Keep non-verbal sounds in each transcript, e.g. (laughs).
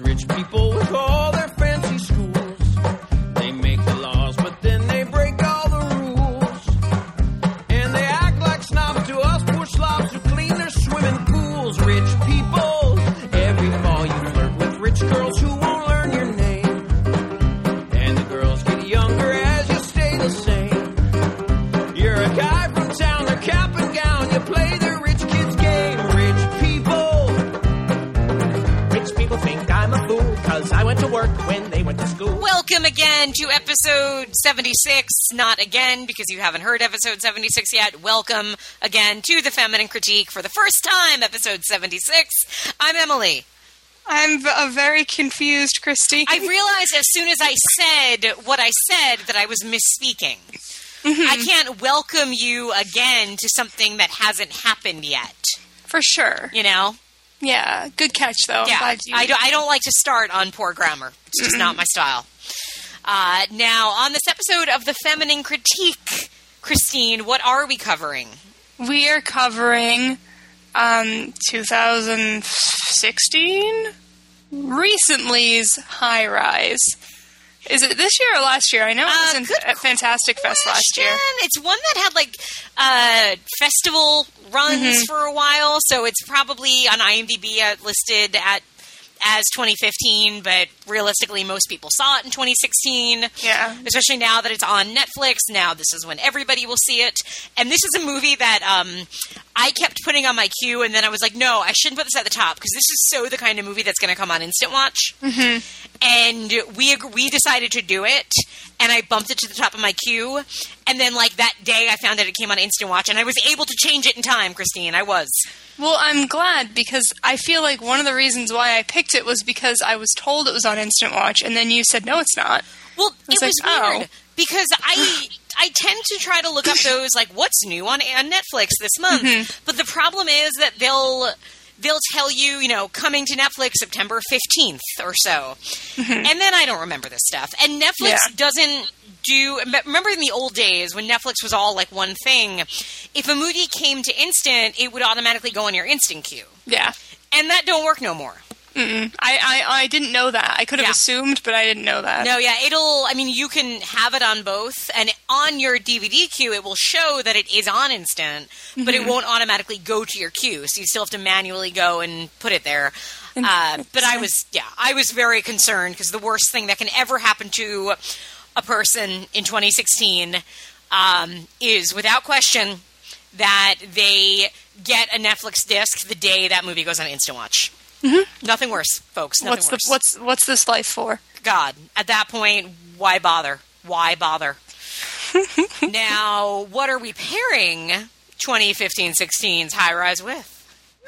Rich people episode 76. Not again because you haven't heard episode 76 yet. Welcome again to the Feminine Critique for the first time, episode 76. I'm Emily. I'm a very confused Christy. I realized as soon as I said what I said that I was misspeaking. Mm-hmm. I can't welcome you again to something that hasn't happened yet. for sure. You know? Yeah, good catch though. I'm yeah, glad you- I, don't, I don't like to start on poor grammar. It's just not my style. Uh, now, on this episode of the Feminine Critique, Christine, what are we covering? we are covering um 2016 recently's High Rise. Is it this year or last year? I know it was Uh, in Fantastic Fest last year. It's one that had like uh, festival runs Mm-hmm. for a while, so it's probably on IMDb uh, listed at as 2015, but realistically, most people saw it in 2016. Yeah. especially now that it's on Netflix. Now this is when everybody will see it. And this is a movie that um, I kept putting on my queue, and then I was like, no, I shouldn't put this at the top because this is so the kind of movie that's going to come on Instant Watch. And we we decided to do it, and I bumped it to the top of my queue. And then, like that day, I found that it came on Instant Watch, and I was able to change it in time. Christine, I was. Well, I'm glad because I feel like one of the reasons why I picked it was because I was told it was on Instant Watch, and then you said no, it's not. Well, it It's was like, weird oh. because I I tend to try to look up (coughs) those like what's new on, on Netflix this month. Mm-hmm. But the problem is that they'll they'll tell you, you know, coming to Netflix September 15th or so. And then I don't remember this stuff. And Netflix Mm-hmm. Yeah. doesn't do remember in the old days when Netflix was all like one thing, if a movie came to instant, it would automatically go on your instant queue. Yeah. And that don't work no more. I, I, I didn't know that. I could have Yeah. assumed, but I didn't know that. No, yeah, it'll. I mean, you can have it on both, and on your DVD queue, it will show that it is on instant, but it won't automatically go to your queue. So you still have to manually go and put it there. Uh, but I was, yeah, I was very concerned because the worst thing that can ever happen to a person in 2016 um, is, without question, that they get a Netflix disc the day that movie goes on Instant Watch. Nothing worse, folks. Nothing what's worse. the what's what's this life for? God. At that point, why bother? Why bother? (laughs) now, what are we pairing 2015-16's High Rise with?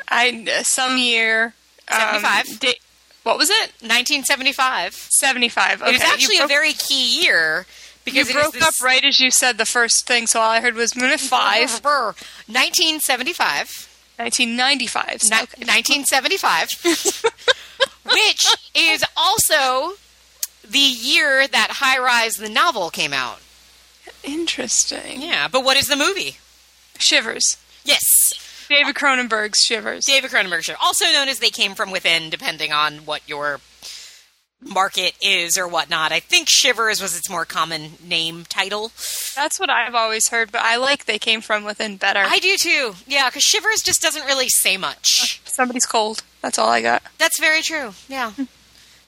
I some year um, 75. da- what was it? 1975. Seventy five. Okay. it was actually you a very key year because it is broke this- up right as you said the first thing, so all I heard was minute five. (laughs) 1975. 1995. Ni- So, okay. 1975. (laughs) which is also the year that High Rise the novel came out. Interesting. Yeah, but what is the movie? Shivers. Yes. David Cronenberg's Shivers. David Cronenberg show, also known as They Came From Within, depending on what your market is or whatnot. I think Shivers was its more common name title. That's what I've always heard, but I like they came from within better. I do too. Yeah, because Shivers just doesn't really say much. Somebody's cold. That's all I got. That's very true. Yeah.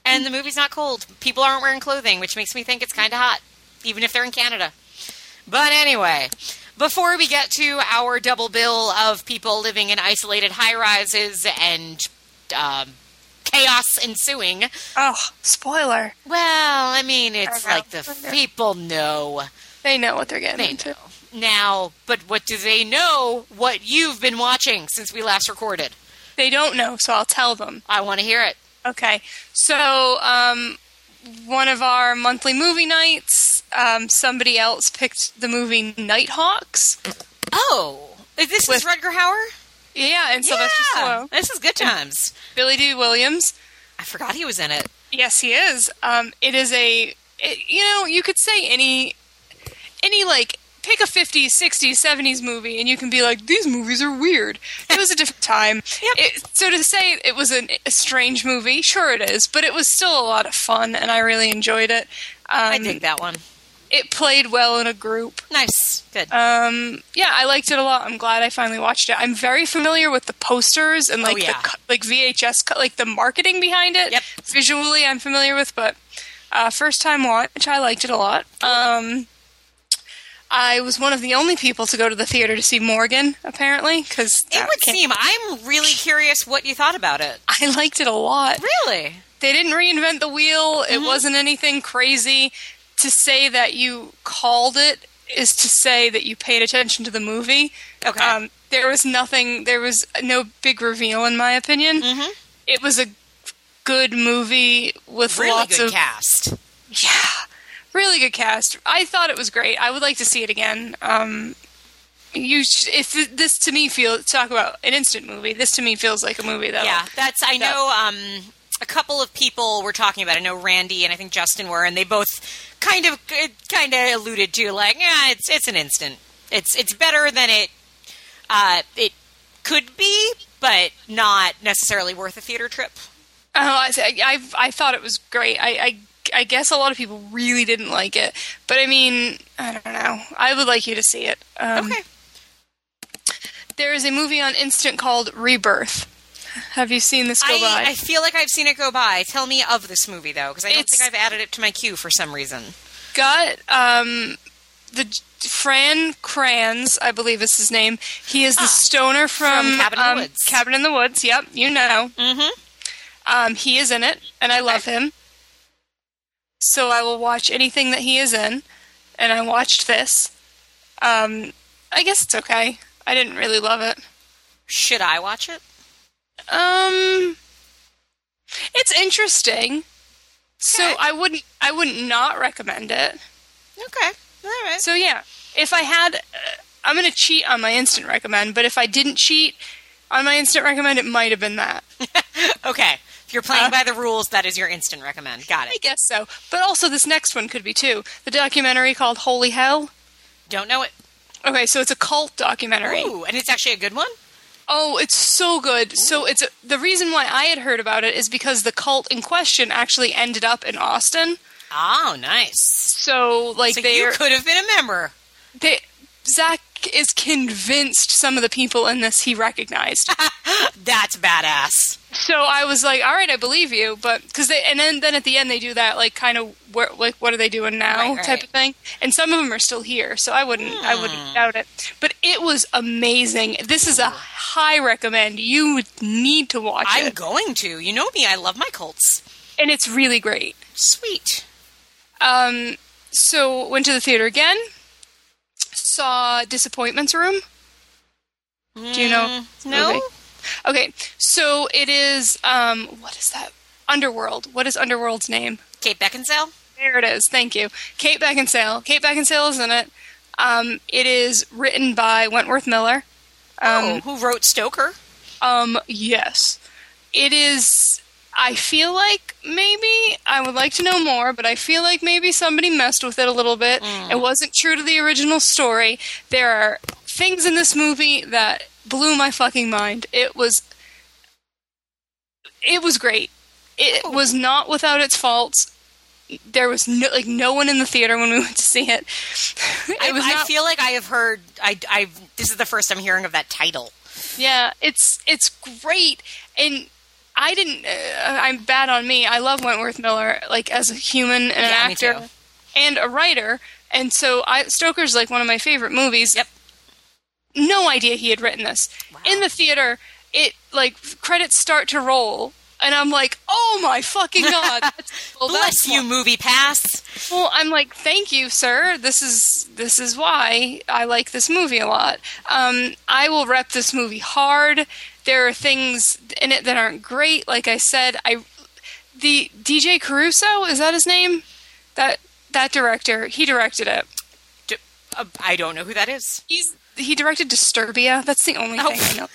And the movie's not cold. People aren't wearing clothing, which makes me think it's kind of hot, even if they're in Canada. But anyway, before we get to our double bill of people living in isolated high rises and um, chaos ensuing, Oh, spoiler. well, I mean, it's I like the people know. They know what they're getting They into. know. Now, but what do they know? What you've been watching since we last recorded? They don't know, so I'll tell them. I want to hear it. Okay. So, um, one of our monthly movie nights, um, somebody else picked the movie Nighthawks. Oh, is this With- is Rutger Hauer? Yeah, and Sylvester yeah, Stallone. this is good times. Billy Dee Williams. I forgot he was in it. Yes, he is. Um, it is a, it, you know, you could say any, any like pick a 50s, 60s, 70s movie and you can be like, these movies are weird. It was a different (laughs) time. It, so to say it was an, a strange movie, sure it is, but it was still a lot of fun and I really enjoyed it. Um, I dig that one. It played well in a group. Nice. Good. Um, yeah, I liked it a lot. I'm glad I finally watched it. I'm very familiar with the posters and like Oh, yeah. the like VHS, cut like the marketing behind it. Yep. Visually, I'm familiar with, but uh, first time watch, I liked it a lot. Um, I was one of the only people to go to the theater to see Morgan, apparently, because it would seem. I'm really curious what you thought about it. (laughs) I liked it a lot. Really? They didn't reinvent the wheel. It Mm-hmm. wasn't anything crazy. To say that you called it is to say that you paid attention to the movie. Okay. Um, there was nothing. There was no big reveal, in my opinion. Mhm. It was a good movie with Really lots good of cast. yeah, really good cast. I thought it was great. I would like to see it again. Um, you, sh- if this to me feels talk about an instant movie. This to me feels like a movie that Yeah, that's. I know. Um, a couple of people were talking about. it. I know Randy and I think Justin were, and they both kind of kind of alluded to like, yeah, it's it's an instant. It's it's better than it uh, it could be, but not necessarily worth a theater trip. Oh, I, I, I thought it was great. I, I, I guess a lot of people really didn't like it, but I mean, I don't know. I would like you to see it. Um, Okay. There is a movie on Instant called Rebirth. Have you seen this go I, by? I feel like I've seen it go by. Tell me of this movie though, because I don't It's- think I've added it to my queue for some reason. Got um, the Fran Kranz, I believe is his name. He is the Ah, stoner from, from Cabin in the um, Woods. Cabin in the Woods. Yep, you know. Mm-hmm. Um, he is in it, and I love him. So I will watch anything that he is in, and I watched this. Um, I guess it's okay. I didn't really love it. Should I watch it? Um, it's interesting. So I wouldn't, I would not not recommend it. Okay. All right. So yeah, if I had, uh, I'm gonna cheat on my instant recommend. But if I didn't cheat on my instant recommend, it might have been that. (laughs) Okay. If you're playing Uh, by the rules, that is your instant recommend. Got it. I guess so. But also, this next one could be too. The documentary called Holy Hell. Don't know it. Okay, so it's a cult documentary. Ooh, and it's actually a good one. Oh, it's so good. So it's a, the reason why I had heard about it is because the cult in question actually ended up in Austin. Oh, nice. So like So they could have been a member. they Zach is convinced some of the people in this he recognized. (laughs) That's badass. so I was like, all right, I believe you, but because they and then then at the end they do that like kind of where like what are they doing now Right, right. type of thing, and some of them are still here, so I wouldn't I wouldn't doubt it. But it was amazing. This is a high recommend. You need to watch I'm it, going to. You know me. I love my cults. and it's really great. Sweet. Um, so went to the theater again. Saw Disappointments Room. Do you know? Mm, no. movie? Okay, so it is. Um, what is that? Underworld. What is Underworld's name? Kate Beckinsale. There it is. Thank you, Kate Beckinsale. Kate Beckinsale is in it. Um, it is written by Wentworth Miller. oh, Um, who wrote Stoker? um, yes, it is. I feel like maybe I would like to know more, but I feel like maybe somebody messed with it a little bit. Mm. It wasn't true to the original story. There are things in this movie that blew my fucking mind. It was it was great. It oh. was not without its faults. There was no like no one in the theater when we (laughs) went to see it. It I, was I feel like I have heard. I, I. This is the first I'm hearing of that title. Yeah, it's it's great, and I didn't. Uh, I'm bad on me. I love Wentworth Miller, like as a human and an Yeah, me actor and a writer, and so I Stoker's like one of my favorite movies. Yep. No idea he had written this in the theater. It like credits start to roll, and I'm like, oh my fucking god! (laughs) Well, Bless you, movie pass. well, I'm like, thank you, sir. This is this is why I like this movie a lot. Um, I will rep this movie hard. There are things in it that aren't great. Like I said, I the DJ Caruso is that his name? That that director, he directed it. D- uh, I don't know who that is. He's he directed Disturbia. That's the only thing I know.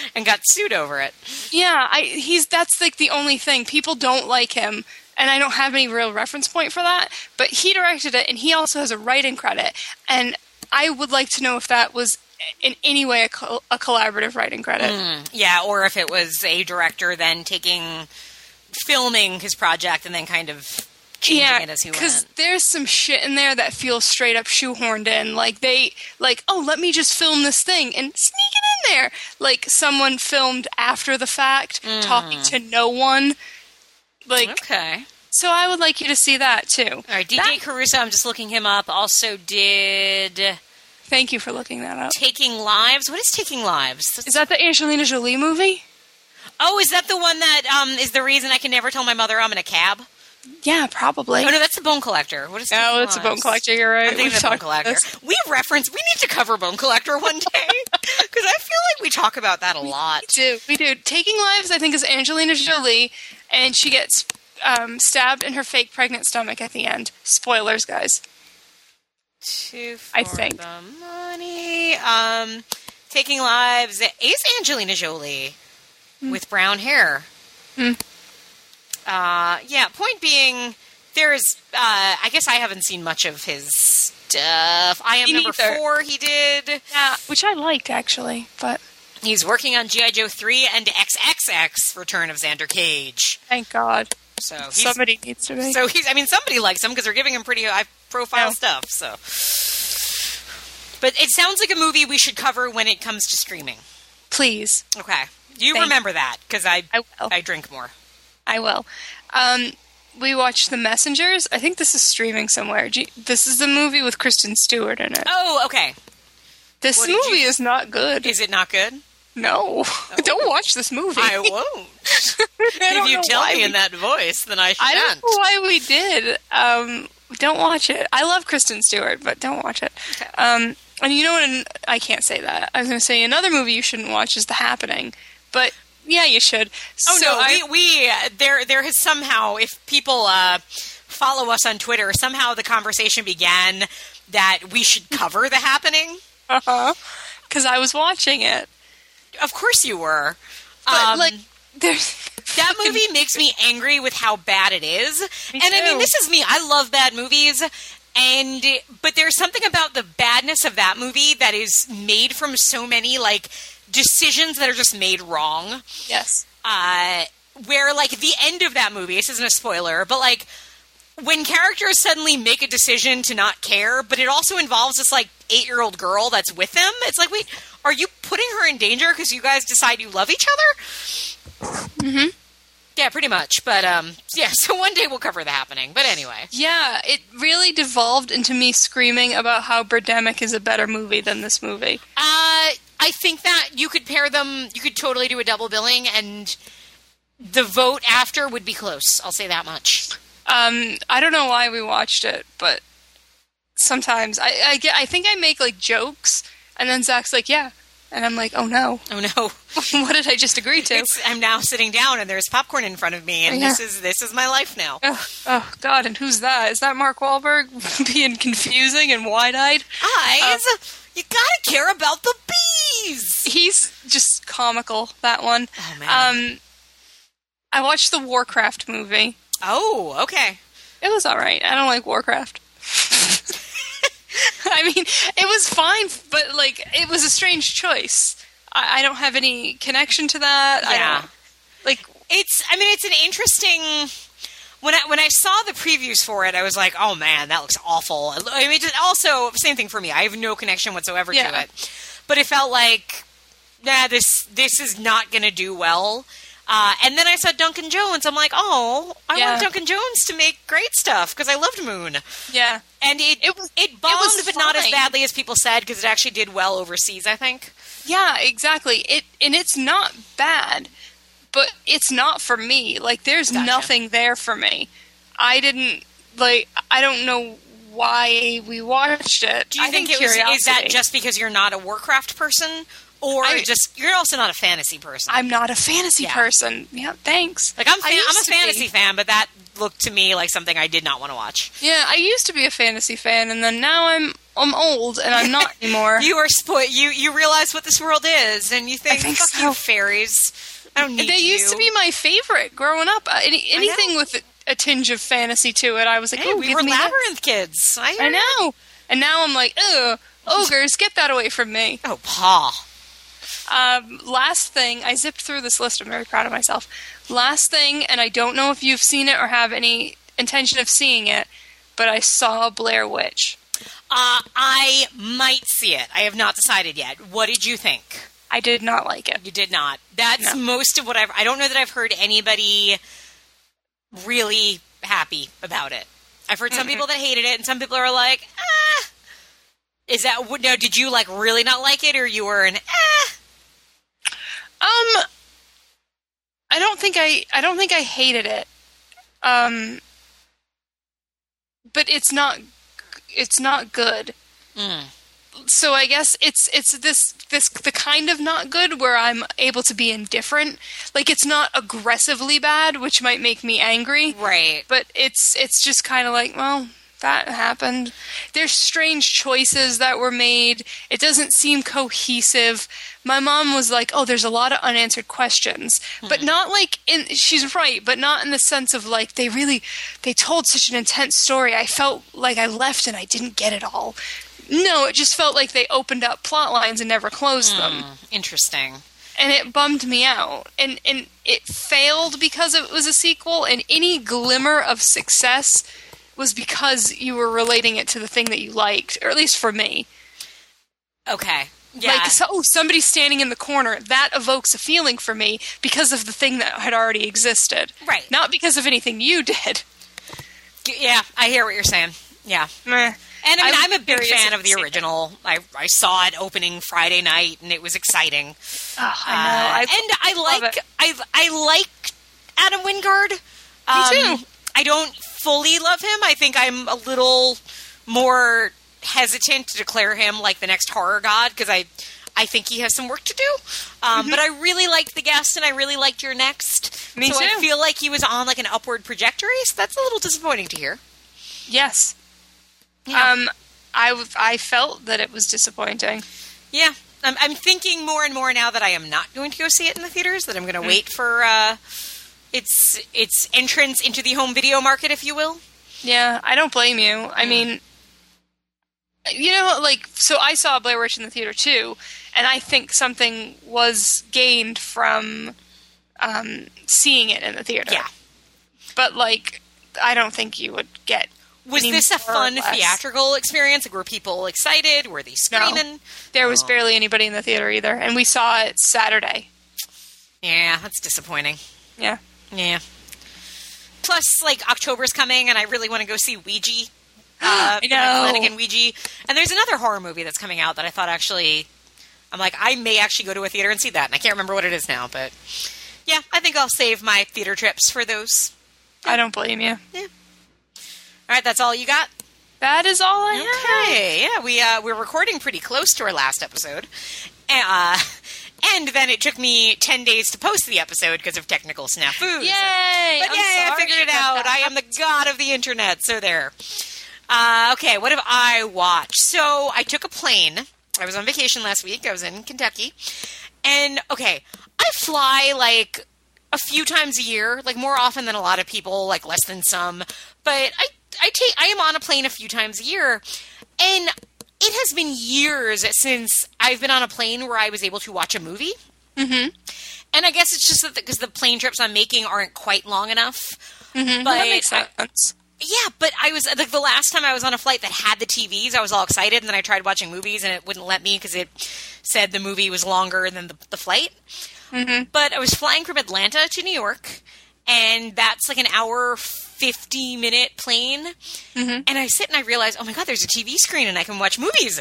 (laughs) and got sued over it. Yeah, I he's that's like the only thing. People don't like him and I don't have any real reference point for that, but he directed it and he also has a writing credit and I would like to know if that was in any way a, col- a collaborative writing credit. Mm, yeah, or if it was a director then taking filming his project and then kind of changing yeah, it as he went. because there's some shit in there that feels straight up shoehorned in. Like they, like, oh, let me just film this thing and sneak it in there. Like someone filmed after the fact, mm. talking to no one. Like, Okay. so I would like you to see that too. All right, DJ That- Caruso, I'm just looking him up, also did Thank you for looking that up. Taking Lives. What is Taking Lives? That's- Is that the Angelina Jolie movie? oh, is that the one that um, is the reason I can never tell my mother I'm in a cab? Yeah, probably. Oh, no, that's the Bone Collector. What is Oh, it's a bone collector. You're right. I think of Bone talked about Collector. this. We reference. We need to cover Bone Collector one day (laughs) because I feel like we talk about that a lot. We do. We do. Taking Lives, I think, is Angelina Jolie, and she gets um, stabbed in her fake pregnant stomach at the end. Spoilers, guys. Two I think. the money. Um, Taking Lives is Angelina Jolie with brown hair. Hmm. Uh, yeah. Point being, there's. Uh, I guess I haven't seen much of his stuff. I am number four. He did. Yeah, which I liked actually, but He's working on GI Joe three and XXX Return of Xander Cage. thank God So he's, somebody needs to be. So he's. I mean, somebody likes him because they're giving him pretty high profile stuff. So, but it sounds like a movie we should cover when it comes to streaming. Please, Okay, you Thank- remember that because I I. I drink more. I will. Um, we watched The Messengers. I think this is streaming somewhere. You- This is the movie with Kristen Stewart in it. Oh, okay. this what movie you- is not good. Is it not good? no, (laughs) don't watch this movie. I (laughs) won't. I if you tell me we- in that voice, then I I shan't. don't know why we did. Um, don't watch it. I love Kristen Stewart, but don't watch it. Okay. Um, and you know what? I can't say that. I was going to say another movie you shouldn't watch is The Happening, but yeah, you should. Oh So no, I- we we uh, there there has somehow if people uh, follow us on Twitter, somehow the conversation began that we should cover the happening. uh huh. because I was watching it, Of course you were. but Um, like there's that movie makes me angry with how bad it is. Me and I mean, this is me. I love bad movies. And but there's something about the badness of that movie that is made from so many like decisions that are just made wrong. yes, uh, where like the end of that movie, this isn't a spoiler, but like when characters suddenly make a decision to not care, but it also involves this like eight year old girl that's with them. It's like, wait, are you putting her in danger because you guys decide you love each other? Mm-hmm. Yeah, pretty much. But um, yeah. (laughs) So one day we'll cover the happening. But anyway, yeah, it really devolved into me screaming about how Birdemic is a better movie than this movie. uh, I think that you could pair them. You could totally do a double billing, and the vote after would be close. I'll say that much. Um, I don't know why we watched it, but sometimes I, I get. I think I make like jokes, and then Zach's like, "Yeah," and I'm like, "Oh no, Oh no. (laughs) what did I just agree to?" It's, I'm now sitting down and there's popcorn in front of me, and Yeah. this is this is my life now. Oh, oh God! And who's that? Is that Mark Wahlberg (laughs) being confusing and wide-eyed? Eyes, you gotta care about the bees. He's just comical. That one. Oh man. Um, I watched the Warcraft movie. Oh, okay. It was all right. I don't like Warcraft. (laughs) I mean, it was fine, but like, it was a strange choice. I, I don't have any connection to that. I Yeah. don't, like, It's. I mean, it's an interesting. When I when I saw the previews for it, I was like, "Oh man, that looks awful." I mean, it also same thing for me. I have no connection whatsoever Yeah. to it, but it felt like, nah, this this is not going to do well. Uh, and then I saw Duncan Jones. I'm like, oh, I Yeah. want Duncan Jones to make great stuff because I loved Moon. yeah, And it It was- it it bombed, was but not as badly as people said because it actually did well overseas. I think. yeah, exactly. It and it's not bad, but it's not for me. Like, there's Gotcha. nothing there for me. I didn't like. I don't know why we watched it. Do you I think, it was? Is that just because you're not a Warcraft person, or I- just you're also not a fantasy person? I'm not a fantasy Yeah. person. Yeah, thanks. like I'm fan- I'm a fantasy fan, but that looked to me like something I did not want to watch. Yeah, I used to be a fantasy fan, and then now I'm I'm old, and I'm not (laughs) anymore. You are spoiled. You you realize what this world is, and you think, think "Fuck so. you, fairies! I don't need they you." used to be my favorite growing up. Uh, Any, anything with a, a tinge of fantasy to it, I was like, Hey, oh, we give were that. labyrinth kids. I, I know. And now I'm like, ugh, (laughs) Ogres, get that away from me. Oh, Paul. Um, last thing, I zipped through this list. I'm very proud of myself. Last thing, and I don't know if you've seen it or have any intention of seeing it, but I saw Blair Witch. Uh, I might see it. I have not decided yet. What did you think? I did not like it. You did not. That's No. most of what I've. I don't know that I've heard anybody really happy about it. I've heard some people that hated it, and some people are like, ah. Is that what- no? Did you like really not like it, or you were an ah? Um, I don't think I. I don't think I hated it. Um, but it's not. It's not good. Mm. So I guess it's it's this this the kind of not good where I'm able to be indifferent. Like it's not aggressively bad, which might make me angry. Right. but it's it's just kind of like well that happened. There's strange choices that were made. It doesn't seem cohesive. My mom was like oh there's a lot of unanswered questions. Hmm. But not like in she's right but not in the sense of like they really they told such an intense story. I felt like i left and i didn't get it all. No it just felt like they opened up plot lines and never closed them. Hmm. Interesting. and it bummed me out. And and it failed because it was a sequel, and any glimmer of success was because you were relating it to the thing that you liked, or at least for me. Okay. Yeah. Like, so, oh, somebody standing in the corner, that evokes a feeling for me because of the thing that had already existed. Right. Not because of anything you did. yeah. I hear what you're saying. Yeah. Meh. And I mean, I I'm was a big fan of the you've seen it. original. I, I saw it opening Friday night, and it was exciting. Oh, I know. Uh, I, and I like. I I like Adam Wingard. Um, too. I don't fully love him. I think I'm a little more hesitant to declare him like the next horror god because I I think he has some work to do. Um, But I really liked the guest, and I really liked You're Next. Mm-hmm. Me so I too. feel like he was on like an upward trajectory. So that's a little disappointing to hear. yes. Yeah. Um, I, w- I felt that it was disappointing. Yeah, I'm, I'm thinking more and more now that I am not going to go see it in the theaters. That I'm Mm. going to wait for uh, its its entrance into the home video market, if you will. Yeah, I don't blame you. I mean, you know, like, so I saw Blair Witch in the theater too, and I think something was gained from um, seeing it in the theater. Yeah. But, like, I don't think you would get. Was this a fun theatrical experience? Like, were people excited? Were they screaming? There was barely anybody in the theater either, and we saw it Saturday. Yeah, that's disappointing. Yeah. Yeah. Plus, like October's coming, and I really want to go see Ouija. (gasps) Uh, I know. Flanagan Ouija, and there's another horror movie that's coming out that I thought actually, I'm like, I may actually go to a theater and see that, and I can't remember what it is now, but yeah, I think I'll save my theater trips for those. I don't blame you. Yeah. All right, that's all you got. That is all I have. Okay, yeah, we uh, we're recording pretty close to our last episode, uh, and then it took me ten days to post the episode because of technical snafus. Yay! But I'm yay, I figured it out. I am the god of the internet. So there. Uh, okay, what have I watched? So I took a plane. I was on vacation last week. I was in Kentucky, and okay, I fly like a few times a year, like more often than a lot of people, like less than some. But I, I take, I am on a plane a few times a year, and it has been years since I've been on a plane where I was able to watch a movie. Mm-hmm. And I guess it's just that because the plane trips I'm making aren't quite long enough. Mm-hmm. But That makes I- sense. yeah, but I was like the last time I was on a flight that had the TVs, I was all excited, and then I tried watching movies, and it wouldn't let me because it said the movie was longer than the, the flight. Mm-hmm. But I was flying from Atlanta to New York, and that's like an hour fifty minute plane. And I sit and I realize, oh my god, there's a TV screen, and I can watch movies.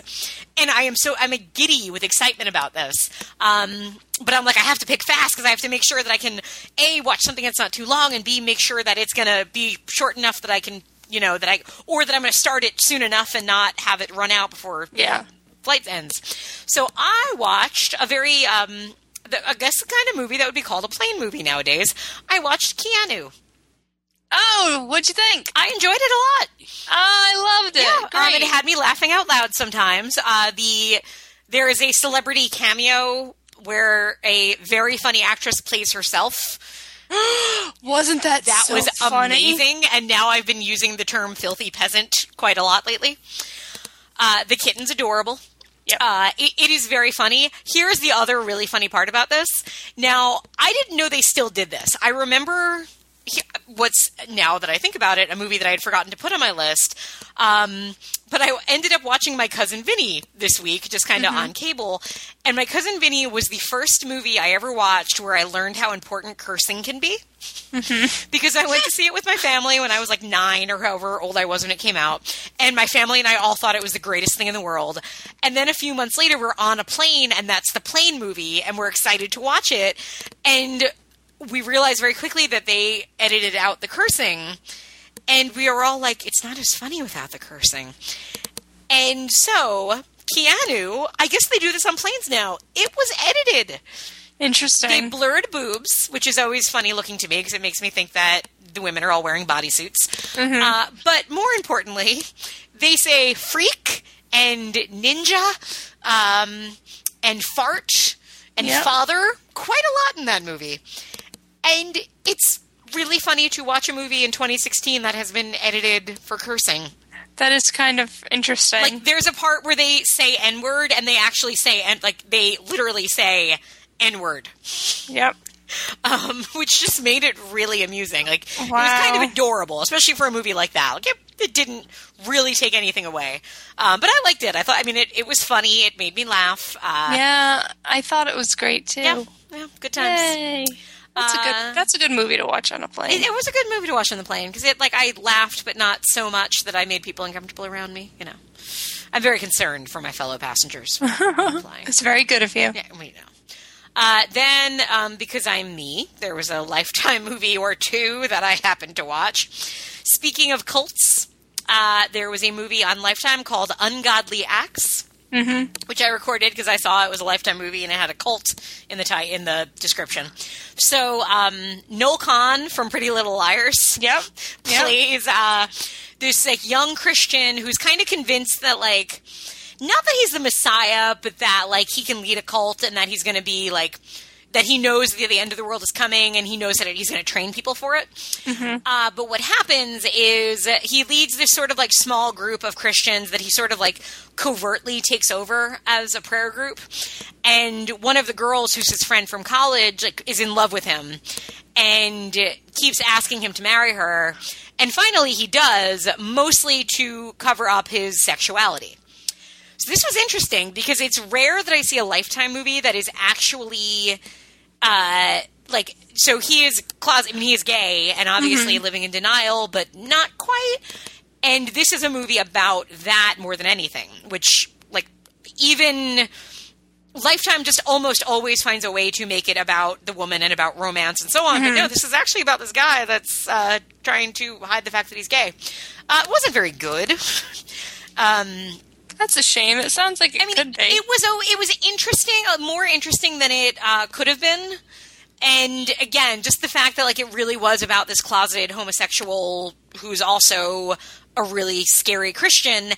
And I am so I'm a giddy with excitement about this. Um, but I'm like, I have to pick fast because I have to make sure that I can a watch something that's not too long, and b make sure that it's gonna be short enough that I can, you know, that I or that I'm gonna start it soon enough and not have it run out before Yeah. flight ends. So I watched a very, um, the, I guess the kind of movie that would be called a plane movie nowadays. I watched Keanu. Oh, what'd you think? I enjoyed it a lot. I loved it. Yeah, um, it had me laughing out loud sometimes. Uh, the there is a celebrity cameo where a very funny actress plays herself. (gasps) Wasn't that That so was funny? amazing, and now I've been using the term "filthy peasant" quite a lot lately. Uh, the kitten's adorable. Yep. Uh, it, it is very funny. Here's the other really funny part about this. Now, I didn't know they still did this. I remember what's now that I think about it, a movie that I had forgotten to put on my list. Um, but I ended up watching my cousin Vinny this week, just kind of on cable. And my cousin Vinny was the first movie I ever watched where I learned how important cursing can be. (laughs) because I went to see it with my family when I was like nine or however old I was when it came out. And my family and I all thought it was the greatest thing in the world. And then a few months later, we're on a plane, and that's the plane movie, and we're excited to watch it. And we realized very quickly that they edited out the cursing. And we were all like, it's not as funny without the cursing. And so, Keanu, I guess they do this on planes now. It was edited. Interesting. They blurred boobs, which is always funny looking to me because it makes me think that the women are all wearing bodysuits. Uh, but more importantly, they say freak and ninja um, and fart and Yep. father quite a lot in that movie. And it's really funny to watch a movie in 2016 that has been edited for cursing. that is kind of interesting. Like there's a part where they say N word and they actually say and like they literally say N word. yep. um, which just made it really amusing. Like it was kind of adorable, especially for a movie like that. Like it, it didn't really take anything away, um, but I liked it. I thought, I mean, it, it was funny. It made me laugh. Uh, Yeah, I thought it was great too. yeah, yeah, good times. Yay. That's a Uh, good. That's a good movie to watch on a plane. It, it was a good movie to watch on the plane because it like I laughed, but not so much that I made people uncomfortable around me. You know, I'm very concerned for my fellow passengers flying. (laughs) it's very good of you. Yeah, we know. Uh, then, um, because I'm me, there was a (laughs) Lifetime movie or two that I happened to watch. Speaking of cults, uh, there was a movie on Lifetime called Ungodly Acts. Which I recorded because I saw it was a Lifetime movie and it had a cult in the tie in the description. So um, Noel Kahn from Pretty Little Liars, Yep. (laughs) Yep. plays uh, this like young Christian who's kind of convinced that like not that he's the Messiah, but that like he can lead a cult and that he's going to be like that he knows that the end of the world is coming and he knows that he's going to train people for it. Uh, but what happens is he leads this sort of like small group of Christians that he sort of like covertly takes over as a prayer group. And one of the girls who's his friend from college like, is in love with him and keeps asking him to marry her. And finally he does, mostly to cover up his sexuality. So this was interesting because it's rare that I see a Lifetime movie that is actually uh, like so he is closet. I mean, he is gay and obviously living in denial, but not quite. And this is a movie about that more than anything, which like even Lifetime just almost always finds a way to make it about the woman and about romance and so on. But no, this is actually about this guy that's uh, trying to hide the fact that he's gay. Uh, it wasn't very good. (laughs) um, That's a shame. It sounds like it I mean, could be. it was oh, it was interesting, uh, more interesting than it uh, could have been. And again, just the fact that like it really was about this closeted homosexual who's also a really scary Christian.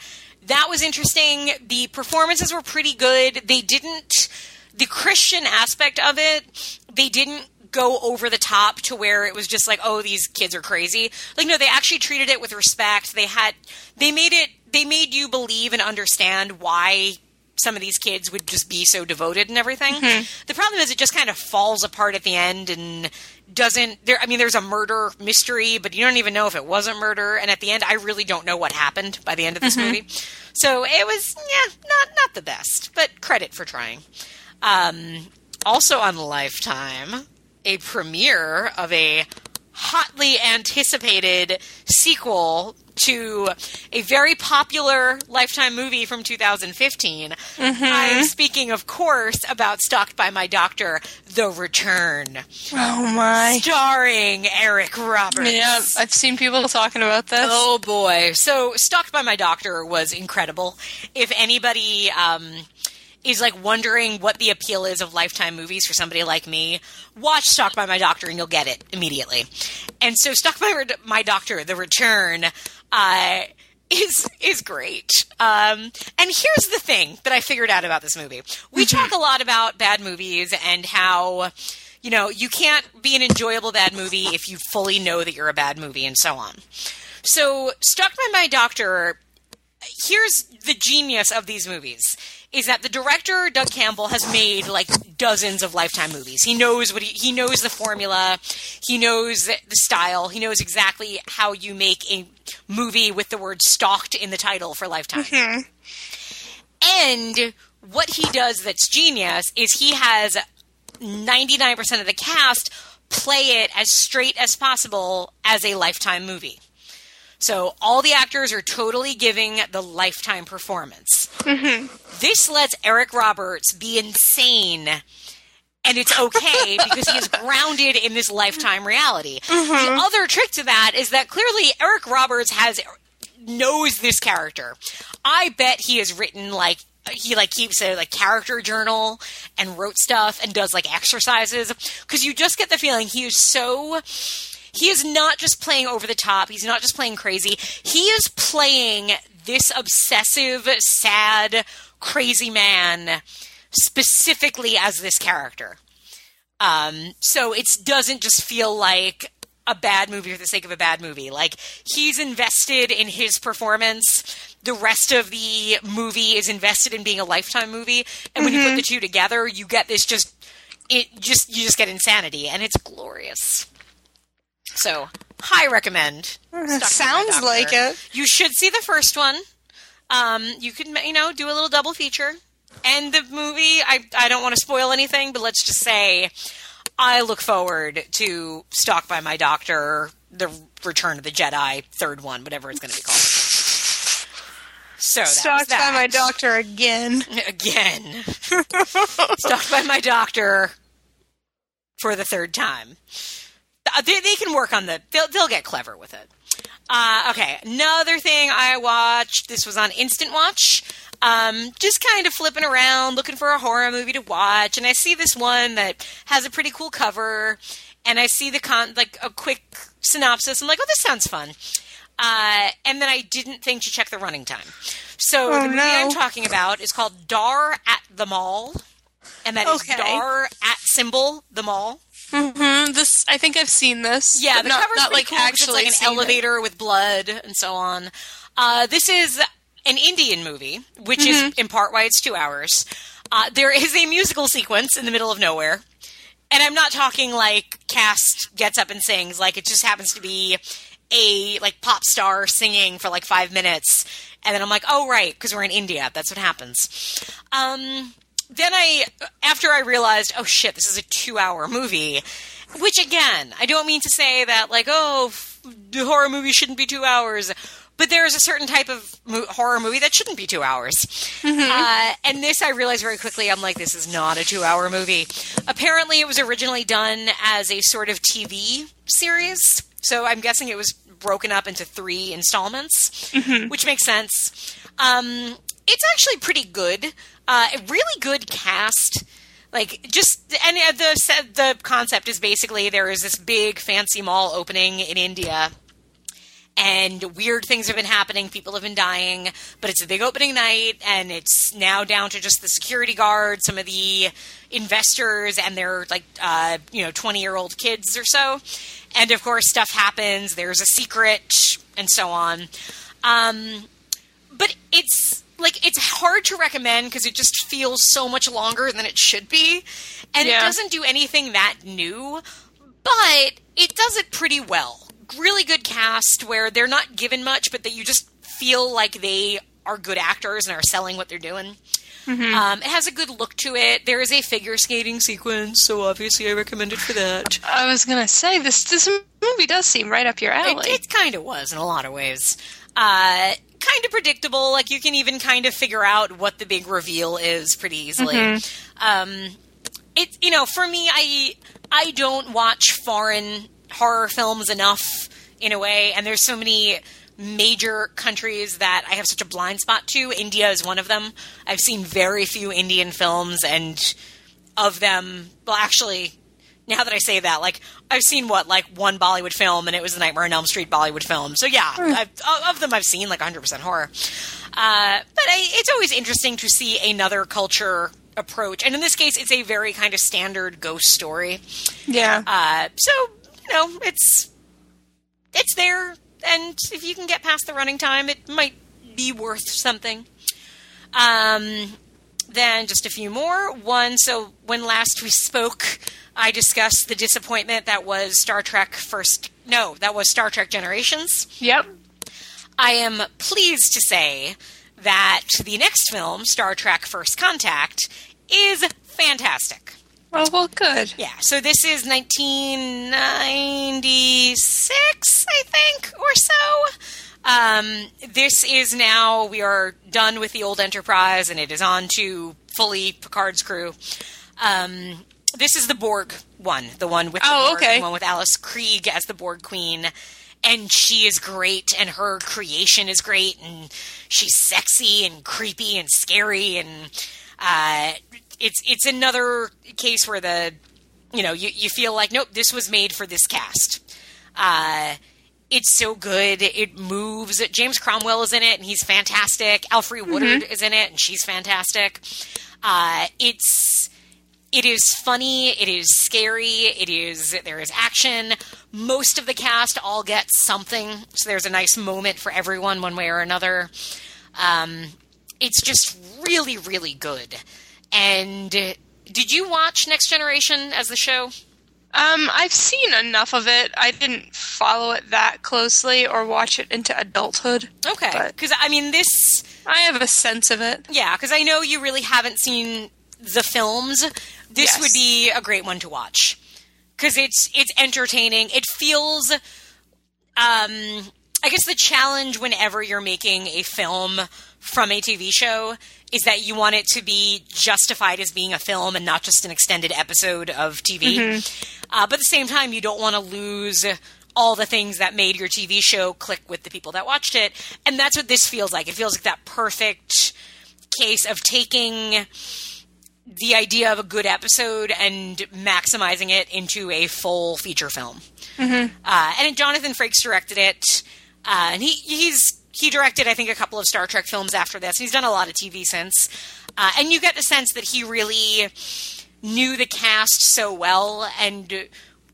That was interesting. The performances were pretty good. They didn't the Christian aspect of it. They didn't go over the top to where it was just like, oh, these kids are crazy. Like, no, they actually treated it with respect. They had, they made it, they made you believe and understand why some of these kids would just be so devoted and everything. The problem is it just kind of falls apart at the end and doesn't there I mean there's a murder mystery but you don't even know if it was a murder and at the end I really don't know what happened by the end of this movie. So it was yeah, not not the best, but credit for trying. Um, also on Lifetime, a premiere of a hotly anticipated sequel to a very popular Lifetime movie from 2015. I'm speaking, of course, about Stalked by My Doctor, The Return, oh my. starring Eric Roberts. Yeah, I've seen people talking about this. Oh boy! So, Stalked by My Doctor was incredible. If anybody um, is like wondering what the appeal is of Lifetime movies for somebody like me, watch Stalked by My Doctor and you'll get it immediately. And so, Stalked by My Doctor: The Return. Uh, is is great. Um, and here's the thing that I figured out about this movie. We talk a lot about bad movies and how you know you can't be an enjoyable bad movie if you fully know that you're a bad movie and so on. So, Stuck by My Doctor here's the genius of these movies is that the director Doug Campbell has made like dozens of lifetime movies. He knows what he, he knows the formula, he knows the style, he knows exactly how you make a movie with the word stalked in the title for lifetime. Mm-hmm. And what he does that's genius is he has 99% of the cast play it as straight as possible as a lifetime movie. So all the actors are totally giving the lifetime performance. Mm-hmm. This lets Eric Roberts be insane. And it's okay (laughs) because he is grounded in this lifetime reality. The mm-hmm. other trick to that is that clearly Eric Roberts has knows this character. I bet he has written like he like keeps a like character journal and wrote stuff and does like exercises because you just get the feeling he is so he is not just playing over the top he's not just playing crazy he is playing this obsessive sad crazy man specifically as this character um so it doesn't just feel like a bad movie for the sake of a bad movie. Like he's invested in his performance. The rest of the movie is invested in being a lifetime movie. And when you put the two together, you get this just it just you just get insanity and it's glorious. So, high recommend. My Sounds like it. You should see the first one. Um, you could, you know, do a little double feature. And the movie, I, I don't want to spoil anything, but let's just say I look forward to Stalked by My Doctor, The Return of the Jedi, third one, whatever it's going to be called. So that Stalked by my doctor again. (laughs) Again. Stalked by My Doctor for the third time. Uh, They, they can work on the, they'll, they'll get clever with it. Uh, okay, another thing I watched. This was on Instant Watch. Um, just kind of flipping around, looking for a horror movie to watch, and I see this one that has a pretty cool cover, and I see the con like a quick synopsis. I'm like, oh, this sounds fun. Uh, and then I didn't think to check the running time. So Oh, the movie no. I'm talking about is called Darr at the Mall, and that is Okay. Darr at symbol the mall. Hmm This, I think I've seen this. Yeah, the not, cover's not like cool actually it's like an seen it. elevator with blood and so on. Uh, this is an Indian movie, which Mm-hmm. is in part why it's two hours. Uh, there is a musical sequence in the middle of nowhere. And I'm not talking like cast gets up and sings, like it just happens to be a like pop star singing for like five minutes. And then I'm like, oh, right, because we're in India. That's what happens. Um, then I, after I realized, oh shit, this is a two hour movie, which again, I don't mean to say that like, oh, f- the horror movie shouldn't be two hours. But there is a certain type of mo- horror movie that shouldn't be two hours. Uh, and this, I realized very quickly, I'm like, this is not a two hour movie. Apparently, it was originally done as a sort of TV series. So I'm guessing it was broken up into three installments, which makes sense. Um, it's actually pretty good. Uh, a really good cast. Like just and uh, the the concept is basically there is this big fancy mall opening in India, and weird things have been happening. People have been dying, but it's a big opening night, and it's now down to just the security guard, some of the investors, and their like uh, you know twenty year old kids or so. And of course, stuff happens. There's a secret, and so on. Um, but it's like it's hard to recommend because it just feels so much longer than it should be, and it doesn't do anything that new. But it does it pretty well. Really good cast where they're not given much, but that you just feel like they are good actors and are selling what they're doing. Um, it has a good look to it. There is a figure skating sequence, so obviously I recommend it for that. I was gonna say this. This movie does seem right up your alley. It, it kind of was in a lot of ways. Uh, kind of predictable. Like you can even kind of figure out what the big reveal is pretty easily. Um, it you know for me, I I don't watch foreign horror films enough in a way, and there's so many major countries that I have such a blind spot to. India is one of them. I've seen very few Indian films, and of them, well, actually, now that I say that, like I've seen what like one Bollywood film, and it was the Nightmare on Elm Street Bollywood film. So yeah, I've, of them I've seen like 100 percent horror. Uh, but I, it's always interesting to see another culture approach, and in this case, it's a very kind of standard ghost story. yeah. Uh, so you know, it's it's there, and if you can get past the running time, it might be worth something. Um, then just a few more. One, so when last we spoke, I discussed the disappointment that was Star Trek First. No, that was Star Trek Generations. Yep. I am pleased to say that the next film, Star Trek First Contact, is fantastic. Oh well, good. Yeah, so this is 1996, I think, or so. Um, this is now, we are done with the old Enterprise and it is on to fully Picard's crew. Um, this is the Borg one, the one with the Oh, Borg, okay. the one with Alice Krige as the Borg Queen. And she is great, and her creation is great, and she's sexy and creepy and scary, and uh, it's it's another case where the you know you, you feel like nope, this was made for this cast. Uh, it's so good. It moves. James Cromwell is in it, and he's fantastic. Alfre Woodard is in it, and she's fantastic. Uh, it's it is funny. It is scary. It is there is action. Most of the cast all get something, so there's a nice moment for everyone, one way or another. Um, it's just really, really good. And did you watch Next Generation as the show? Um, I've seen enough of it. I didn't follow it that closely or watch it into adulthood. Okay, because I mean this. I have a sense of it. Yeah, because I know you really haven't seen the films. This Yes. would be a great one to watch because it's it's entertaining. It feels, um, I guess the challenge whenever you're making a film from a TV show is that you want it to be justified as being a film and not just an extended episode of TV. Uh, but at the same time, you don't want to lose all the things that made your TV show click with the people that watched it. And that's what this feels like. It feels like that perfect case of taking the idea of a good episode and maximizing it into a full feature film. Uh, and Jonathan Frakes directed it, uh, and he he's he directed I think a couple of Star Trek films after this. He's done a lot of TV since, uh, and you get the sense that he really knew the cast so well and.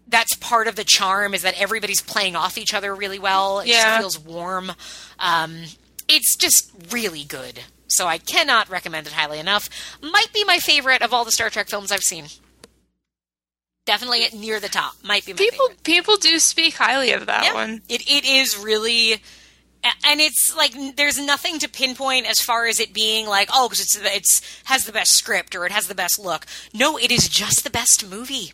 That's part of the charm is that everybody's playing off each other really well. It Yeah. just feels warm. Um, it's just really good. So I cannot recommend it highly enough. Might be my favorite of all the Star Trek films I've seen. Definitely near the top. Might be my People favorite. people do speak highly of that Yeah. one. It it is really, and it's like there's nothing to pinpoint as far as it being like oh because it's it's has the best script or it has the best look. No, it is just the best movie.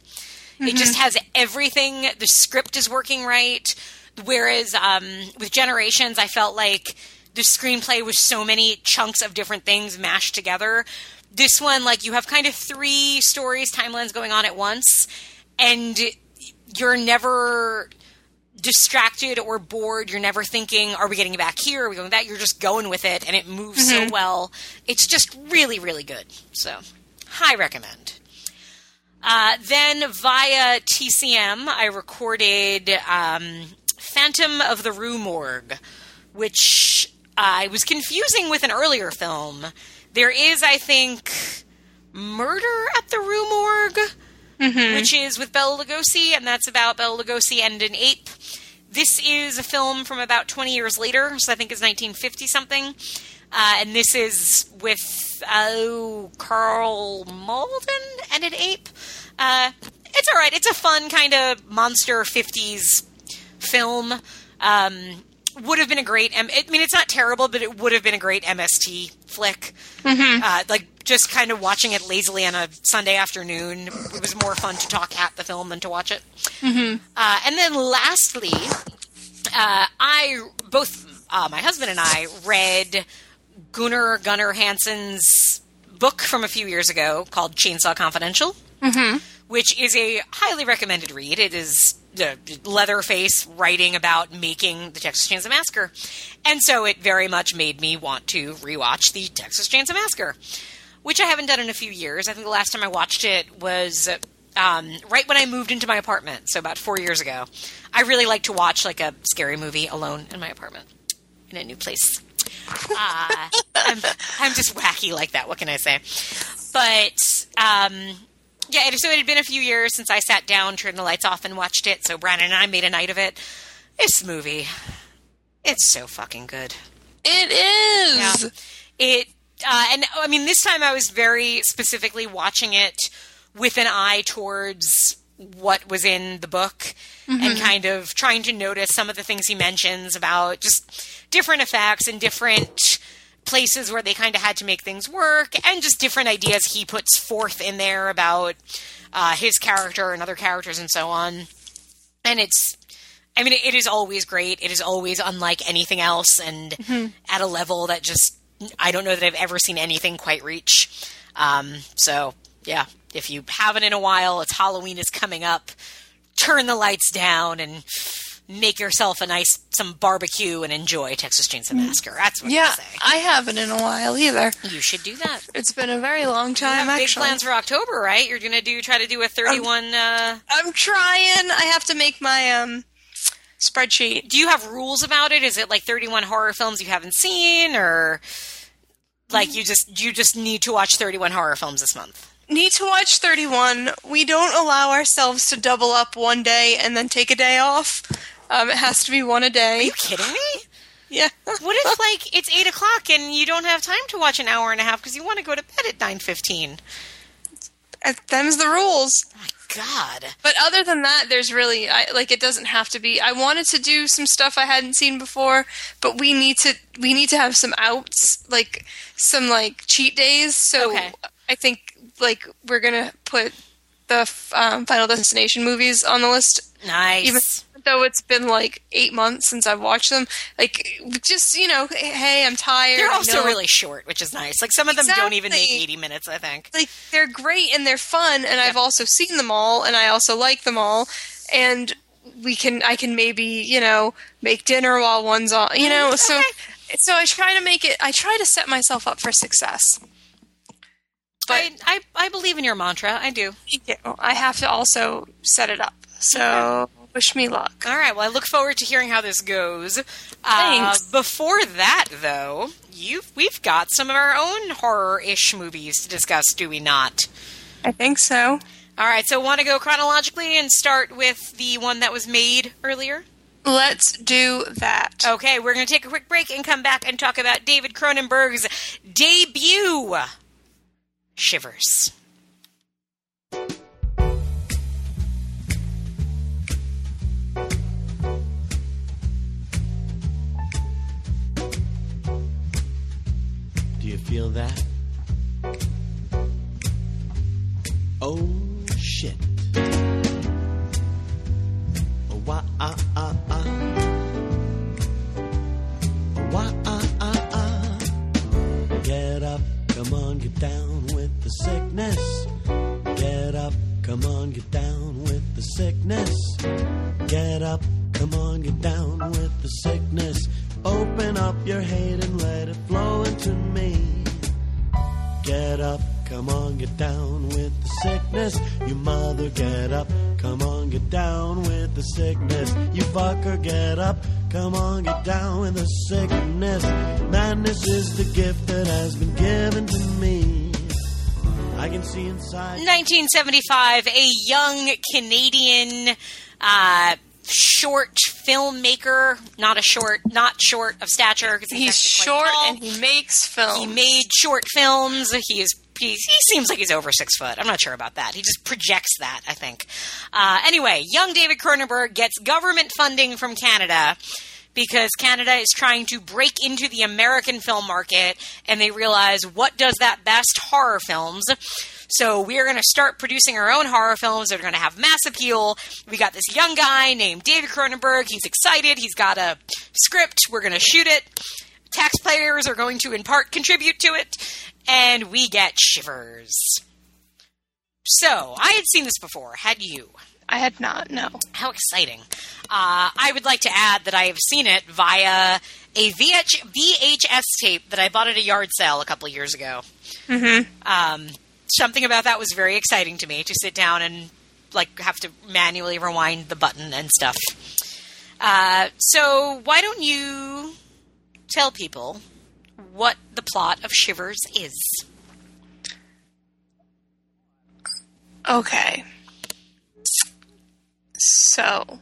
It just has everything. The script is working right. Whereas um, with Generations, I felt like the screenplay was so many chunks of different things mashed together. This one, like you have kind of three stories, timelines going on at once, and you're never distracted or bored. You're never thinking, are we getting back here? Are we going that? You're just going with it, and it moves so well. It's just really, really good. So, high recommend. Uh, then via TCM, I recorded um, Phantom of the Rue Morgue, which I was confusing with an earlier film. There is, I think, Murder at the Rue Morgue, which is with Bela Lugosi, and that's about Bela Lugosi and an ape. This is a film from about 20 years later, so I think it's 1950 something. Uh, and this is with oh, Karl Malden and an ape. Uh, it's all right. It's a fun kind of monster 50s film. Um, would have been a great. M- I mean, it's not terrible, but it would have been a great MST flick. Uh, like just kind of watching it lazily on a Sunday afternoon. It was more fun to talk at the film than to watch it. Uh, and then lastly, uh, I both uh, my husband and I read Gunnar Gunnar Hansen's book from a few years ago called Chainsaw Confidential, which is a highly recommended read. It is Leatherface writing about making the Texas Chainsaw Massacre, and so it very much made me want to rewatch the Texas Chainsaw Massacre, which I haven't done in a few years. I think the last time I watched it was um, right when I moved into my apartment, so about four years ago. I really like to watch like a scary movie alone in my apartment in a new place. Uh, I'm, I'm just wacky like that. What can I say? But um, yeah, so it had been a few years since I sat down, turned the lights off, and watched it. So Brandon and I made a night of it. This movie, it's so fucking good. It is. Yeah. It uh, and I mean this time I was very specifically watching it with an eye towards what was in the book and kind of trying to notice some of the things he mentions about just different effects and different places where they kind of had to make things work and just different ideas he puts forth in there about uh, his character and other characters and so on and it's I mean, it is always great. It is always unlike anything else, and at a level that just I don't know that I've ever seen anything quite reach. Um, so yeah, if you haven't in a while, it's Halloween is coming up. Turn the lights down and make yourself a nice some barbecue and enjoy Texas Chainsaw Massacre. That's what Yeah, I say. I haven't in a while either. You should do that. It's been a very long You time, big plans for October, right? You're gonna do try to do a 31. uh, I'm trying. I have to make my um spreadsheet. do you have rules about it? Is it like 31 horror films you haven't seen or like you just you just need to watch 31 horror films this month? Need to watch 31. We don't allow ourselves to double up one day and then take a day off. Um, it has to be one a day. Are you kidding me? Yeah. What if (laughs) like it's eight o'clock and you don't have time to watch an hour and a half because you want to go to bed at 9:15? Uh, Them's the rules. My God, But other than that, there's really I, like it doesn't have to be. I wanted to do some stuff I hadn't seen before, but we need to we need to have some outs, like some like cheat days. So Okay. I think like we're gonna put the um, Final Destination movies on the list, nice. even though it's been like eight months since I've watched them. Like just you know, hey, I'm tired. They're also know- really short, which is nice. Like some of them don't even make 80 minutes. I think. like they're great and they're fun and I've also seen them all and I also like them all and we can I can maybe you know make dinner while one's on you know so so I try to make it I try to set myself up for success but I, I I believe in your mantra. I do. Thank you I have to also set it up so wish me luck All right. Well, I look forward to hearing how this goes. Uh, Thanks. before that, though, you we've got some of our own horror-ish movies to discuss, do we not? I think so All right. So, want to go chronologically and start with the one that was made earlier? let's do that Okay, we're going to take a quick break and come back and talk about David Cronenberg's debut, Shivers. Do you feel that? Oh shit. Oh, wah, ah, ah, ah. Come on, get down with the sickness. Get up, come on, get down with the sickness. Get up, come on, get down with the sickness. Open up your hate and let it flow into me. Get up, come on, get down with the sickness. You mother, get up, come on, get down with the sickness. You fucker, get up, come on, get down with the sickness. Madness is the gift that has been given to me. I can see inside. 1975, a young Canadian uh, short filmmaker, not a short, not short of stature he's, he's short tall. and he makes film He made short films. He is. He, he seems like he's over six foot. I'm not sure about that. He just projects that. I think. Uh, anyway, young David Cronenberg gets government funding from Canada because Canada is trying to break into the American film market, and they realize what does that best horror films. So we're going to start producing our own horror films that are going to have mass appeal. We got this young guy named David Cronenberg. He's excited. He's got a script. We're going to shoot it taxpayers are going to in part contribute to it, and we get shivers. So, I had seen this before. Had you? I had not no How exciting. Uh, I would like to add that I have seen it via a VH- VHS tape that I bought at a yard sale a couple years ago. Mm-hmm. Um, something about that was very exciting to me to sit down and like have to manually rewind the button and stuff. Uh, so why don't you tell people what the plot of Shivers is? Okay. So,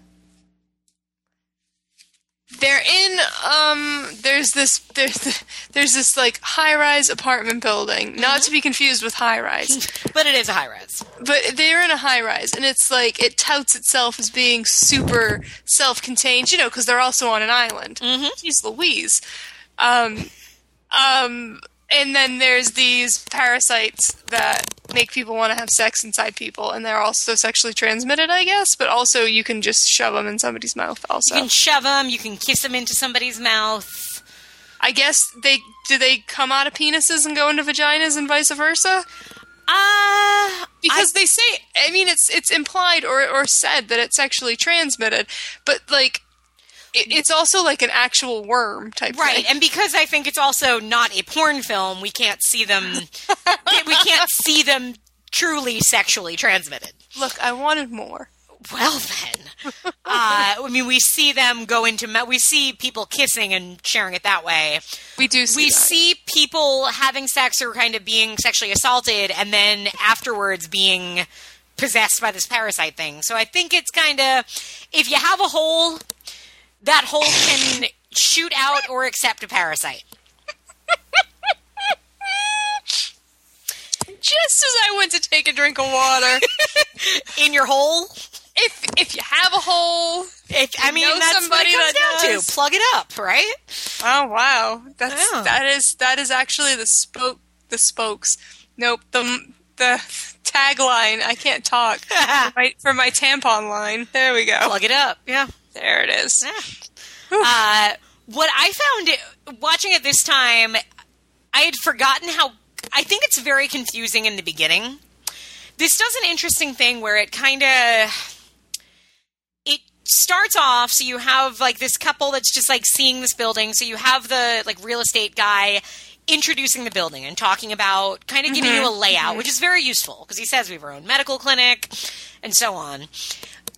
They're in um there's this there's (laughs) there's this like high-rise apartment building, not to be confused with high-rise. (laughs) But it is a high-rise but they're in a high-rise and it's like it touts itself as being super self-contained, you know, cuz they're also on an island. Mm-hmm. Jeez Louise. Um um and then there's these parasites that make people want to have sex inside people and they're also sexually transmitted, I guess, but also you can just shove them in somebody's mouth also. You can shove them. You can kiss them into somebody's mouth. I guess they do they come out of penises and go into vaginas and vice versa? Uh, Because they say I mean it's it's implied or or said that it's sexually transmitted, but like it's also like an actual worm type Right, thing. and because I think it's also not a porn film, we can't see them. (laughs) we can't see them truly sexually transmitted. Look, I wanted more. Well, then, uh, I mean, we see them go into. Me- we see people kissing and sharing it that way. We do see We that. see people having sex or kind of being sexually assaulted, and then afterwards being possessed by this parasite thing. So I think it's kind of if you have a hole, that hole can shoot out or accept a parasite. just as I went to take a drink of water. (laughs) in your hole. if if you have a hole, If, I mean, that's somebody what it that comes down does. to. Plug it up, right? oh wow, that's that is that is actually the spoke the spokes. Nope the the tagline. I can't talk (laughs) for, my, for my tampon line. There we go. Plug it up. Yeah. There it is. Uh, what I found it, watching it this time, I had forgotten how. I think it's very confusing in the beginning. This does an interesting thing where it kind of it starts off so you have like this couple that's just like seeing this building so you have the like real estate guy introducing the building and talking about kind of giving you a layout which is very useful because he says we have our own medical clinic and so on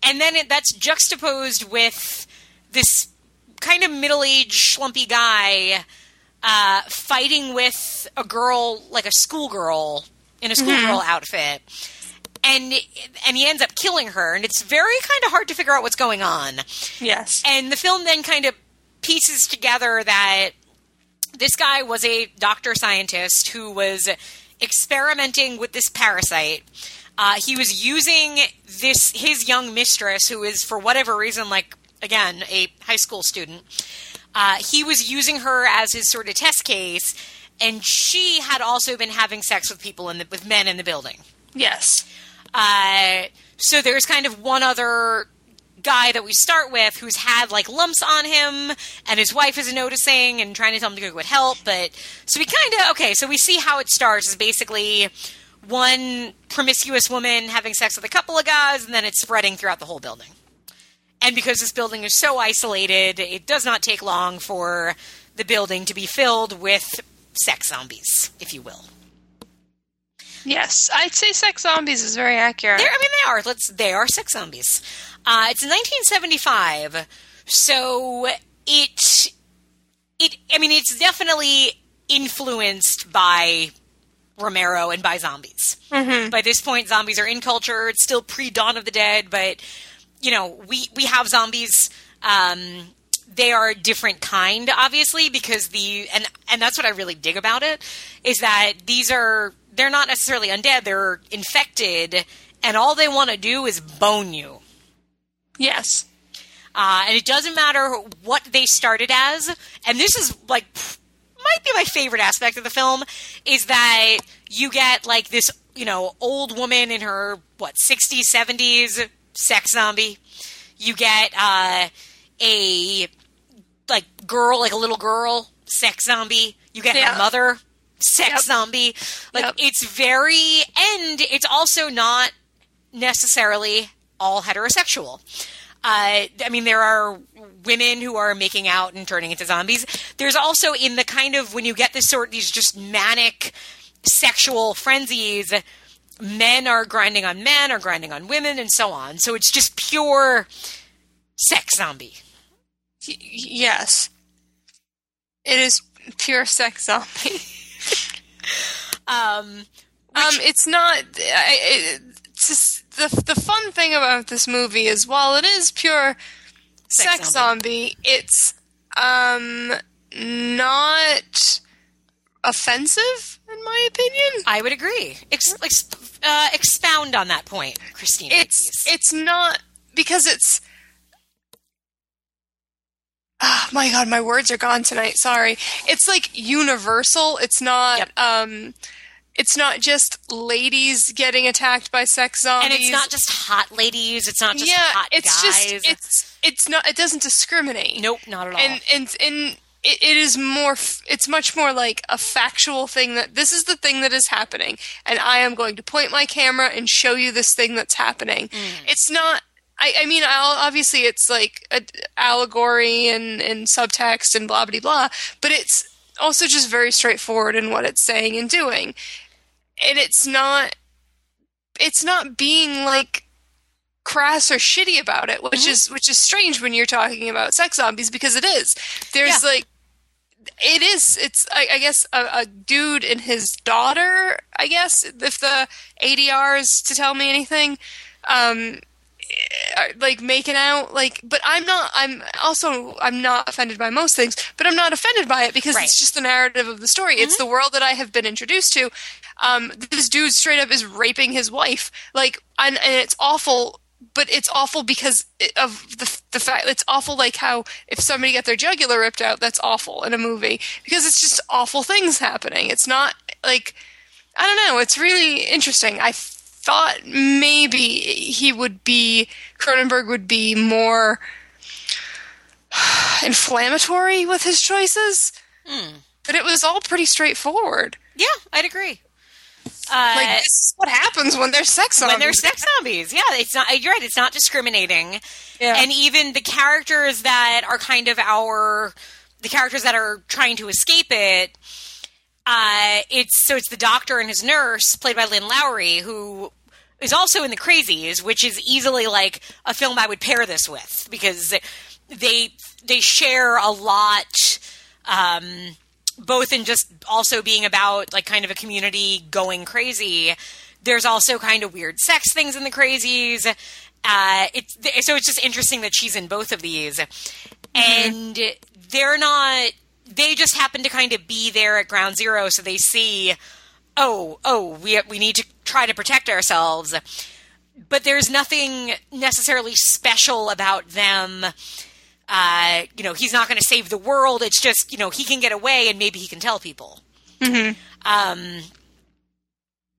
and then it, that's juxtaposed with this kind of middle-aged schlumpy guy uh, fighting with a girl like a schoolgirl in a schoolgirl outfit and and he ends up killing her and it's very kind of hard to figure out what's going on Yes. and the film then kind of pieces together that this guy was a doctor scientist who was experimenting with this parasite. Uh, he was using this his young mistress, who is for whatever reason, like again, a high school student. Uh, he was using her as his sort of test case, and she had also been having sex with people in the, with men in the building. Yes. Uh, so there's kind of one other guy that we start with who's had like lumps on him, and his wife is noticing and trying to tell him to go get help. But so we kind of okay. So we see how it starts is basically one promiscuous woman having sex with a couple of guys, and then it's spreading throughout the whole building. And because this building is so isolated, it does not take long for the building to be filled with sex zombies, if you will. Yes. I'd say sex zombies is very accurate. They're, I mean, they are. Let's. They are sex zombies. Uh, it's 1975, so it. It. I mean, it's definitely influenced by Romero and by zombies. Mm-hmm. By this point, zombies are in culture. It's still pre Dawn of the Dead, but you know, we we have zombies. Um, they are a different kind, obviously, because the and and that's what I really dig about it is that these are they're not necessarily undead; they're infected, and all they want to do is bone you. yes. Uh, and it doesn't matter what they started as. And this is like might be my favorite aspect of the film is that you get like this, you know, old woman in her what 60s, 70s sex zombie. You get uh, a like girl, like a little girl sex zombie. You get Yeah. her mother sex Yep. zombie. Like Yep. it's very and it's also not necessarily all heterosexual. Uh, I mean, there are women who are making out and turning into zombies. There's also in the kind of when you get this sort these just manic sexual frenzies, men are grinding on men or grinding on women and so on. So it's just pure sex zombie. Y- yes. It is pure sex zombie. (laughs) Um, um, it's not. I, it, it's just, the the fun thing about this movie is while it is pure Sex sex, zombie. it's um, not offensive in my opinion. I would agree. Ex- ex- uh, expound on that point, Christina. It's please. it's not because it's. Oh my god, my words are gone tonight. Sorry. It's like universal. It's not. Yep. Um, it's not just ladies getting attacked by sex zombies. and it's not just hot ladies. It's not just yeah, hot it's guys. just it's it's not. It doesn't discriminate. nope, not at all. and and and it, it is more it's much more like a factual thing that this is the thing that is happening and i am going to point my camera and show you this thing that's happening mm. it's not I, I mean, I'll, obviously, it's like a allegory and, and subtext and blah blah blah, but it's also just very straightforward in what it's saying and doing, and it's not, it's not being like crass or shitty about it, which is which is strange when you're talking about sex zombies because it is. There's Yeah. like it is it's I, I guess a, a dude and his daughter. I guess if the ADR is to tell me anything, um, like making out like. But I'm not. I'm also I'm not offended by most things, but I'm not offended by it because Right. it's just the narrative of the story. It's the world that I have been introduced to. Um, this dude straight up is raping his wife, like, and, and it's awful but it's awful because of the the fact it's awful like how if somebody got their jugular ripped out that's awful in a movie because it's just awful things happening it's not like i don't know it's really interesting i thought maybe he would be cronenberg would be more (sighs) inflammatory with his choices but it was all pretty straightforward yeah, I'd agree. Uh, like this is what happens when there's sex on when there's sex zombies, yeah, it's not. You're right. It's not discriminating. Yeah. And even the characters that are kind of our, the characters that are trying to escape it, uh, it's so it's the doctor and his nurse, played by Lynn Lowry, who is also in the Crazies, which is easily like a film I would pair this with because they they share a lot. Um, both in just also being about like kind of a community going crazy. There's also kind of weird sex things in the crazies. Uh, it's so it's just interesting that she's in both of these, and they're not. They just happen to kind of be there at ground zero, so they see, oh, oh, we we need to try to protect ourselves. But there's nothing necessarily special about them uh, you know, he's not going to save the world. It's just, you know, he can get away and maybe he can tell people. Um,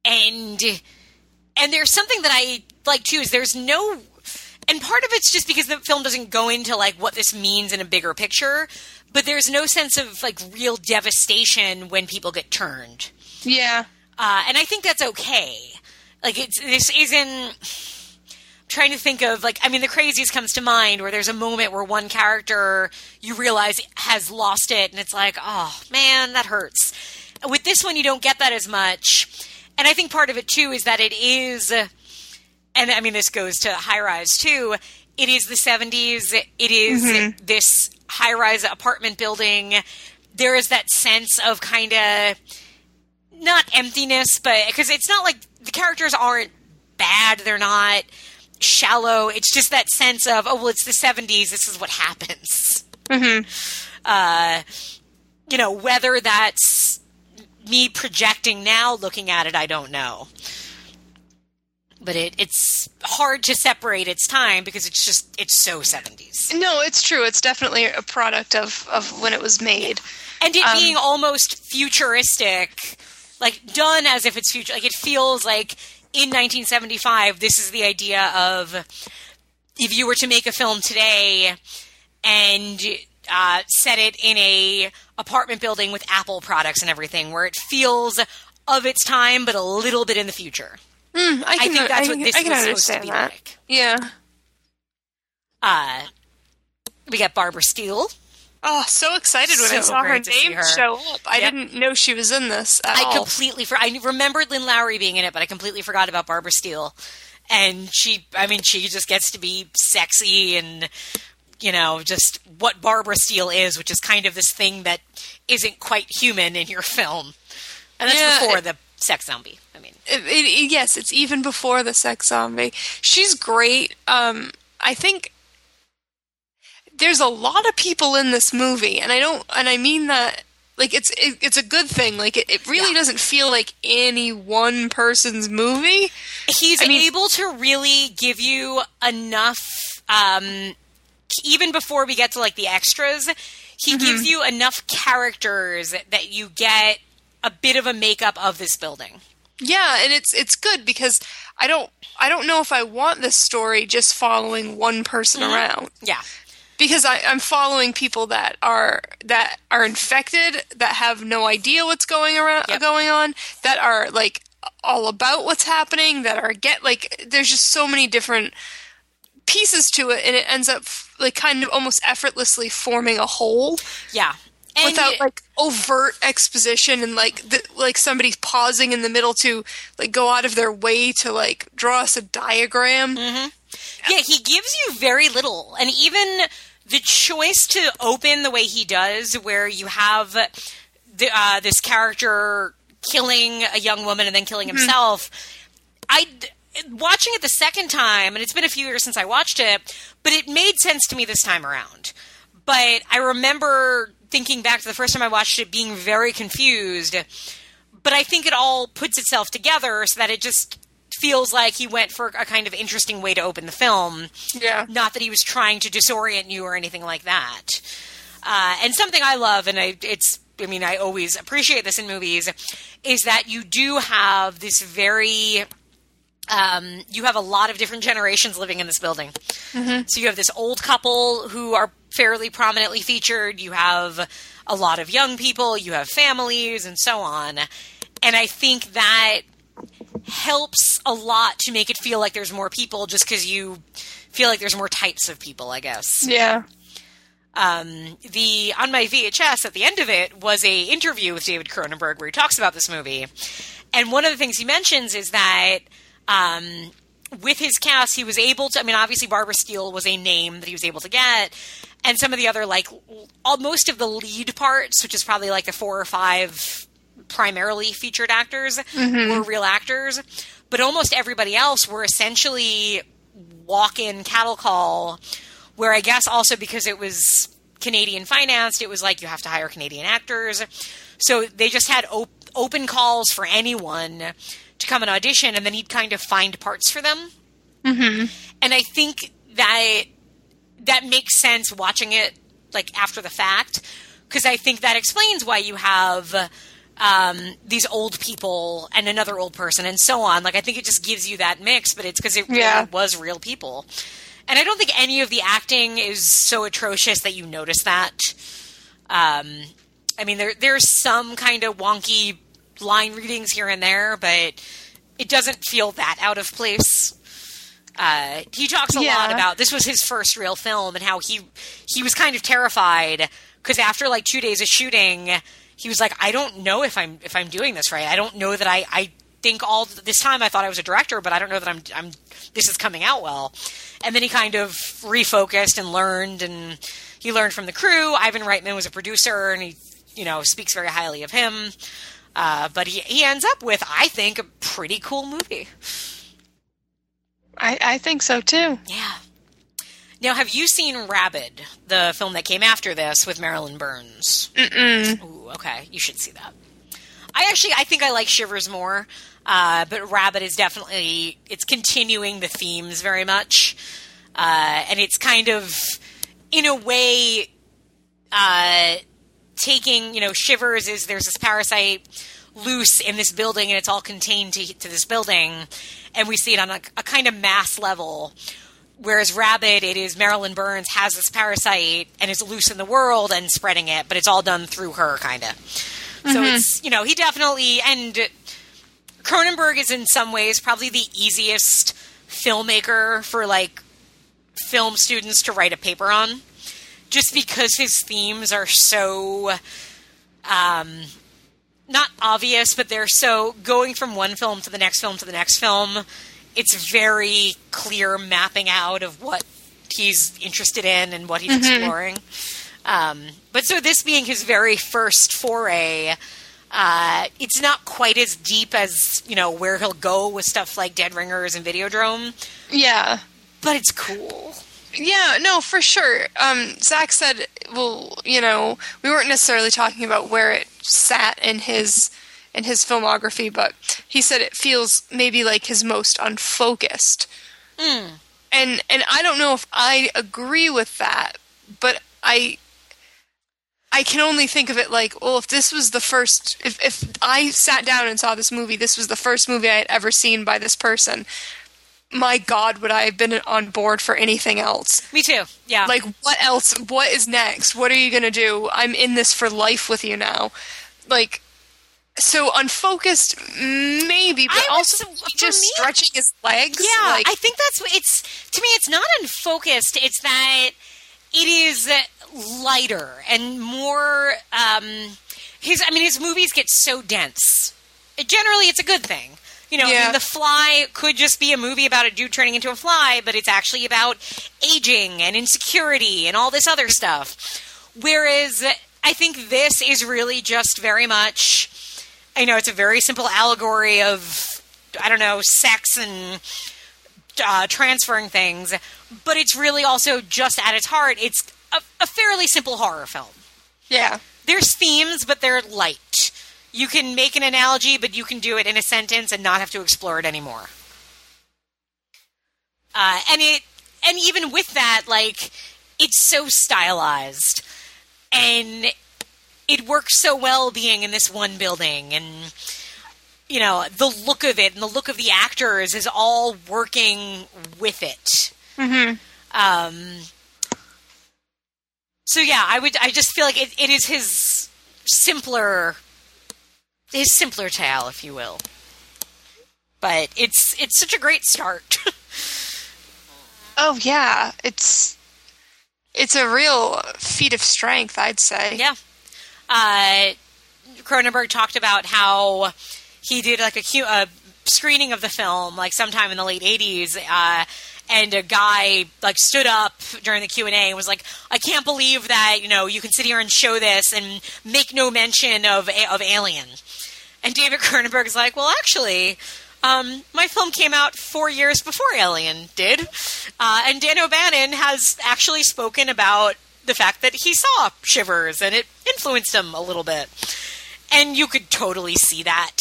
and and there's something that I like too is there's no, and part of it's just because the film doesn't go into like what this means in a bigger picture, but there's no sense of like real devastation when people get turned. yeah Uh, and I think that's okay. Like it's this isn't trying to think of like I mean the crazies comes to mind where there's a moment where one character you realize has lost it and it's like oh man that hurts. With this one you don't get that as much. And I think part of it too is that it is and I mean this goes to high rise too. It is the 70s. It is this high rise apartment building. There is that sense of kind of not emptiness, but because it's not like the characters aren't bad, they're not shallow. It's just that sense of oh well, it's the '70s. This is what happens. Mm-hmm. Uh, you know whether that's me projecting now, looking at it, I don't know. But it, it's hard to separate its time because it's just it's so 70s. no it's true it's definitely a product of of when it was made and it Um, being almost futuristic, like done as if it's future. Like it feels like in 1975, this is the idea of if you were to make a film today and uh, set it in a apartment building with Apple products and everything, where it feels of its time but a little bit in the future. I, I can, think that's I what this I can was supposed to understand be that. like. Yeah. Uh, we got Barbara Steele. Oh, so excited when I saw her great to see name her. show up. I Yep. didn't know she was in this at I all. completely for I remembered Lynn Lowry being in it, but I completely forgot about Barbara Steele. And she, I mean, she just gets to be sexy and you know just what Barbara Steele is, which is kind of this thing that isn't quite human in your film, and that's Yeah, before it- the sex zombie. I mean, It- it- yes, it's even before the sex zombie. She's great. Um, I think there's a lot of people in this movie, and I don't, and I mean that like it's it, it's a good thing. Like it, it really Yeah. doesn't feel like any one person's movie. He's I mean- able to really give you enough um even before we get to like the extras he Mm-hmm. gives you enough characters that you get a bit of a makeup of this building Yeah, and it's it's good because I don't I don't know if I want this story just following one person Mm-hmm. around. yeah because I, I'm following people that are that are infected, that have no idea what's going around Yep. going on, that are like all about what's happening, that are get like there's just so many different pieces to it, and it ends up like kind of almost effortlessly forming a whole yeah and without like overt exposition and like the, like somebody pausing in the middle to like go out of their way to like draw us a diagram. yeah he gives you very little. And even the choice to open the way he does where you have the, uh, this character killing a young woman and then killing himself. I watching it the second time and it's been a few years since i watched it but it made sense to me this time around. But i remember thinking back to the first time i watched it being very confused but i think it all puts itself together so that it just feels like he went for a kind of interesting way to open the film Yeah. not that he was trying to disorient you or anything like that. Uh, and something I love, and I, it's, I mean, I always appreciate this in movies, is that you do have this very, um, you have a lot of different generations living in this building. So you have this old couple who are fairly prominently featured. You have a lot of young people. You have families, and so on. And I think that helps a lot to make it feel like there's more people, just because you feel like there's more types of people. I guess Yeah. um, the on my VHS at the end of it was a interview with David Cronenberg where he talks about this movie, and one of the things he mentions is that um, with his cast he was able to. I mean, obviously Barbara Steele was a name that he was able to get, and some of the other like all, most of the lead parts, which is probably like the four or five primarily featured actors, were real actors, but almost everybody else were essentially walk-in cattle call where I guess also because it was Canadian financed, it was like you have to hire Canadian actors. So they just had op- open calls for anyone to come and audition, and then he'd kind of find parts for them. Mm-hmm. And I think that that makes sense watching it like after the fact, because I think that explains why you have um, these old people and another old person and so on. Like I think it just gives you that mix, but it's because it really was real people. And I don't think any of the acting is so atrocious that you notice that. Um, I mean, there there's some kind of wonky line readings here and there, but it doesn't feel that out of place. Uh, he talks a lot about this was his first real film and how he he was kind of terrified because after like two days of shooting, he was like, I don't know if I'm if I'm doing this right. I don't know that I I think all this time I thought I was a director, but I don't know that I'm I'm this is coming out well. And then he kind of refocused and learned, and he learned from the crew. Ivan Reitman was a producer, and he you know speaks very highly of him. Uh, but he he ends up with, I think, a pretty cool movie. I, I think so too. Yeah. Now, have you seen Rabid, the film that came after this with Marilyn Burns? Mm-mm. Ooh, okay, you should see that. I actually, I think I like Shivers more, uh, but Rabid is definitely it's continuing the themes very much, uh, and it's kind of, in a way, uh, taking you know Shivers is there's this parasite loose in this building and it's all contained to, to this building, and we see it on a, a kind of mass level. Whereas Rabid, it is Marilyn Burns has this parasite and is loose in the world and spreading it, but it's all done through her, kind of. So it's you know he definitely and Cronenberg is in some ways probably the easiest filmmaker for like film students to write a paper on, just because his themes are so um, not obvious, but they're so going from one film to the next film to the next film. It's very clear mapping out of what he's interested in and what he's exploring. Um, but so this being his very first foray, uh, it's not quite as deep as you know where he'll go with stuff like Dead Ringers and Videodrome, Yeah. but it's cool. Yeah, no, for sure. Um, Zach said, well, you know, we weren't necessarily talking about where it sat in his in his filmography, but he said it feels maybe like his most unfocused. Hmm. And and I don't know if I agree with that, but I I can only think of it like, well, if this was the first, if if I sat down and saw this movie, this was the first movie I had ever seen by this person. My God, would I have been on board for anything else? Me too. Yeah. Like, what else? What is next? What are you gonna do? I'm in this for life with you now. Like, so unfocused, maybe, but was- also just me- stretching his legs. Yeah, like, I think that's what it's to me. It's not unfocused. It's that it is lighter and more. Um, his, I mean, his movies get so dense. Generally, it's a good thing. You know, I mean, The Fly could just be a movie about a dude turning into a fly, but it's actually about aging and insecurity and all this other stuff. Whereas I think this is really just very much, you know, it's a very simple allegory of, I don't know, sex and uh, transferring things, but it's really also just at its heart, it's a, a fairly simple horror film. yeah, There's themes, but they're light. You can make an analogy, but you can do it in a sentence and not have to explore it anymore. Uh, and it, and even with that, like, it's so stylized, and it works so well being in this one building, and you know the look of it and the look of the actors is all working with it. Mm-hmm. Um, so yeah, I would. I just feel like it, it is his simpler, his simpler tale, if you will. But it's it's such a great start. (laughs) Oh yeah, it's it's a real feat of strength, I'd say. yeah. Uh, Cronenberg talked about how he did like a, a screening of the film like sometime in the late 80s uh, and a guy like stood up during the q&a and was like i can't believe that you know you can sit here and show this and make no mention of, of alien and david (laughs) Cronenberg is like well actually um, my film came out four years before Alien did, uh, and Dan O'Bannon has actually spoken about the fact that he saw Shivers and it influenced him a little bit, and you could totally see that.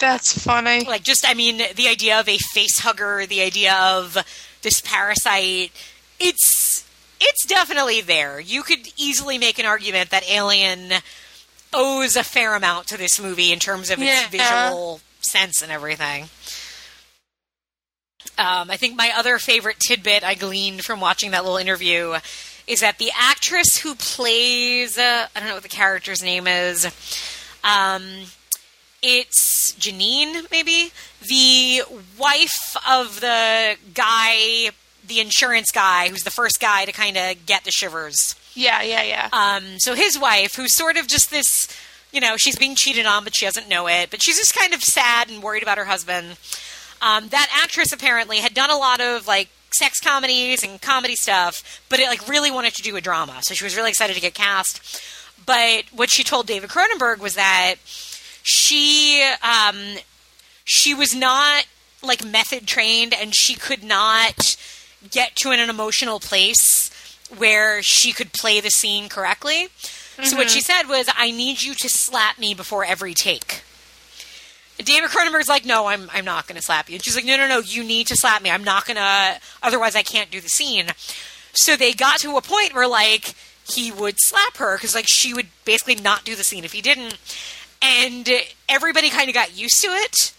That's funny. Like, just I mean, the idea of a face hugger, the idea of this parasite, it's it's definitely there. You could easily make an argument that Alien owes a fair amount to this movie in terms of its Yeah. visual sense and everything. Um, I think my other favorite tidbit I gleaned from watching that little interview is that the actress who plays uh, I don't know what the character's name is. Um, it's Janine, maybe the wife of the guy, the insurance guy, who's the first guy to kind of get the shivers. Yeah, yeah, yeah. Um, so his wife, who's sort of just this, you know, she's being cheated on, but she doesn't know it. But she's just kind of sad and worried about her husband. Um, that actress apparently had done a lot of like sex comedies and comedy stuff, but it like really wanted to do a drama. So she was really excited to get cast. But what she told David Cronenberg was that she um, she was not like method trained, and she could not get to an emotional place where she could play the scene correctly. So what she mm-hmm. said was, "I need you to slap me before every take." David Cronenberg's like, "No, I'm I'm not going to slap you." And she's like, "No, no, no, you need to slap me. I'm not going to otherwise I can't do the scene." So they got to a point where like he would slap her cuz like she would basically not do the scene if he didn't. And everybody kind of got used to it.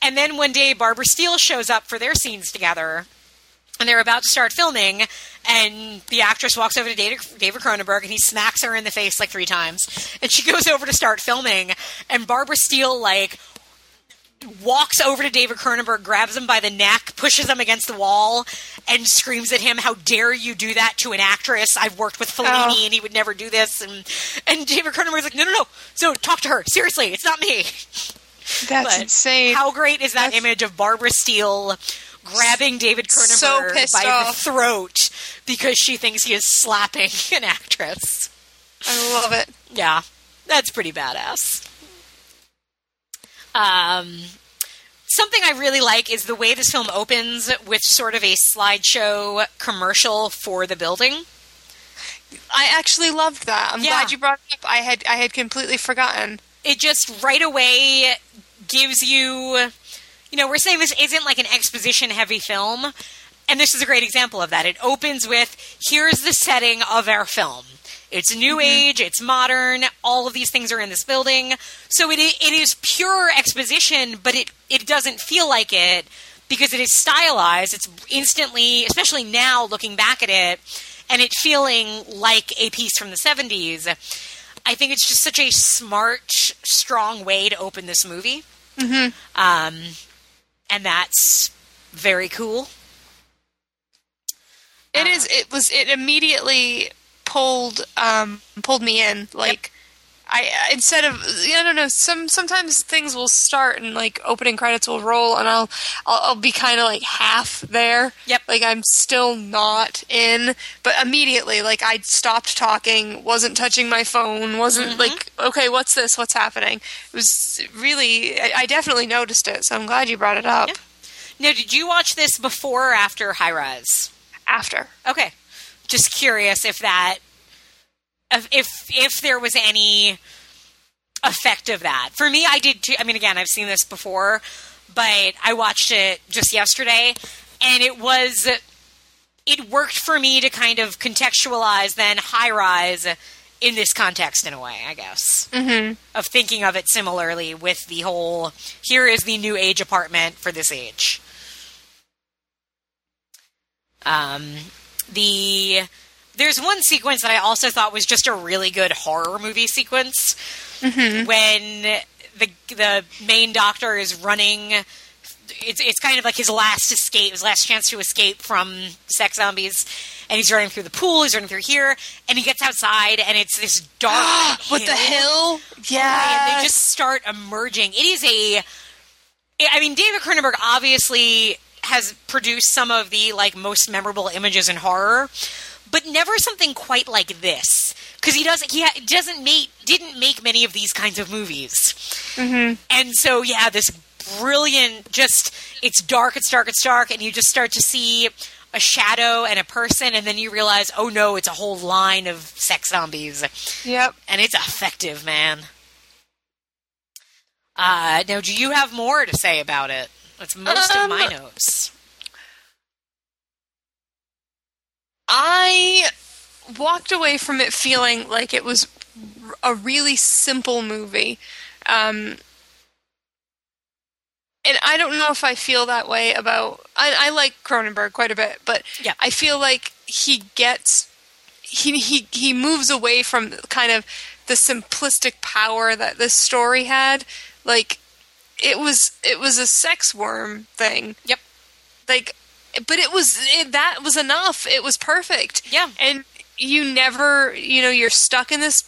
And then one day Barbara Steele shows up for their scenes together and they're about to start filming, and the actress walks over to David, Cronenberg, and he smacks her in the face like three times. And she (laughs) goes over to start filming, and Barbara Steele like walks over to David Cronenberg, grabs him by the neck, pushes him against the wall, and screams at him, "How dare you do that to an actress? I've worked with Fellini, Oh. and he would never do this." And and David Cronenberg's like, "No, no, no! So talk to her seriously. It's not me." That's But insane. How great is that That's- image of Barbara Steele grabbing David Cronenberg So by off. the throat because she thinks he is slapping (laughs) an actress? I love it. Yeah, that's pretty badass. Um, something I really like is the way this film opens with sort of a slideshow commercial for the building. I actually loved that. I'm Yeah. glad you brought it up. I had I had completely forgotten. It just right away gives you, you know, we're saying this isn't like an exposition heavy film, and this is a great example of that. It opens with here's the setting of our film. It's new age, it's modern, all of these things are in this building. So it it is pure exposition, but it it doesn't feel like it because it is stylized. It's instantly, especially now looking back at it, and it feeling like a piece from the 70s. I think it's just such a smart, strong way to open this movie. Mm-hmm. Um, and that's very cool. It is. It was. It immediately pulled um pulled me in. Like I instead of I don't know. Some sometimes things will start and like opening credits will roll, and I'll I'll, I'll be kind of like half there. Yep. Like I'm still not in, but immediately like I stopped talking, wasn't touching my phone, wasn't mm-hmm. like okay, what's this? What's happening? It was really. I, I definitely noticed it, so I'm glad you brought it up. Now, did you watch this before or after High Rise? After. Okay, just curious if that, if if, if there was any effect of that. For me, I did too. I mean, again, I've seen this before, but I watched it just yesterday, and it was it worked for me to kind of contextualize then High Rise in this context in a way, I guess. Mm-hmm. Of thinking of it similarly with the whole here is the new age apartment for this age. Um, the there's one sequence that I also thought was just a really good horror movie sequence mm-hmm. when the the main doctor is running. It's it's kind of like his last escape, his last chance to escape from sex zombies, and he's running through the pool. He's running through here, and he gets outside, and it's this dark (gasps) With the hill, yeah, oh, and they just start emerging. It is a. I mean, David Cronenberg obviously has produced some of the like most memorable images in horror, but never something quite like this because he doesn't. He ha- doesn't make didn't make many of these kinds of movies, mm-hmm. and so yeah, this brilliant. Just it's dark, it's dark, it's dark, and you just start to see a shadow and a person, and then you realize, oh no, it's a whole line of sex zombies Yep. and it's effective, man. Uh, now, do you have more to say about it? That's most of my Um, notes. I walked away from it feeling like it was a really simple movie. Um, and I don't know if I feel that way about. I, I like Cronenberg quite a bit, but Yeah. I feel like he gets he he he moves away from kind of the simplistic power that this story had. Like it was it was a sex worm thing Yep. like but it was it, that was enough it was perfect Yeah. and you never you know you're stuck in this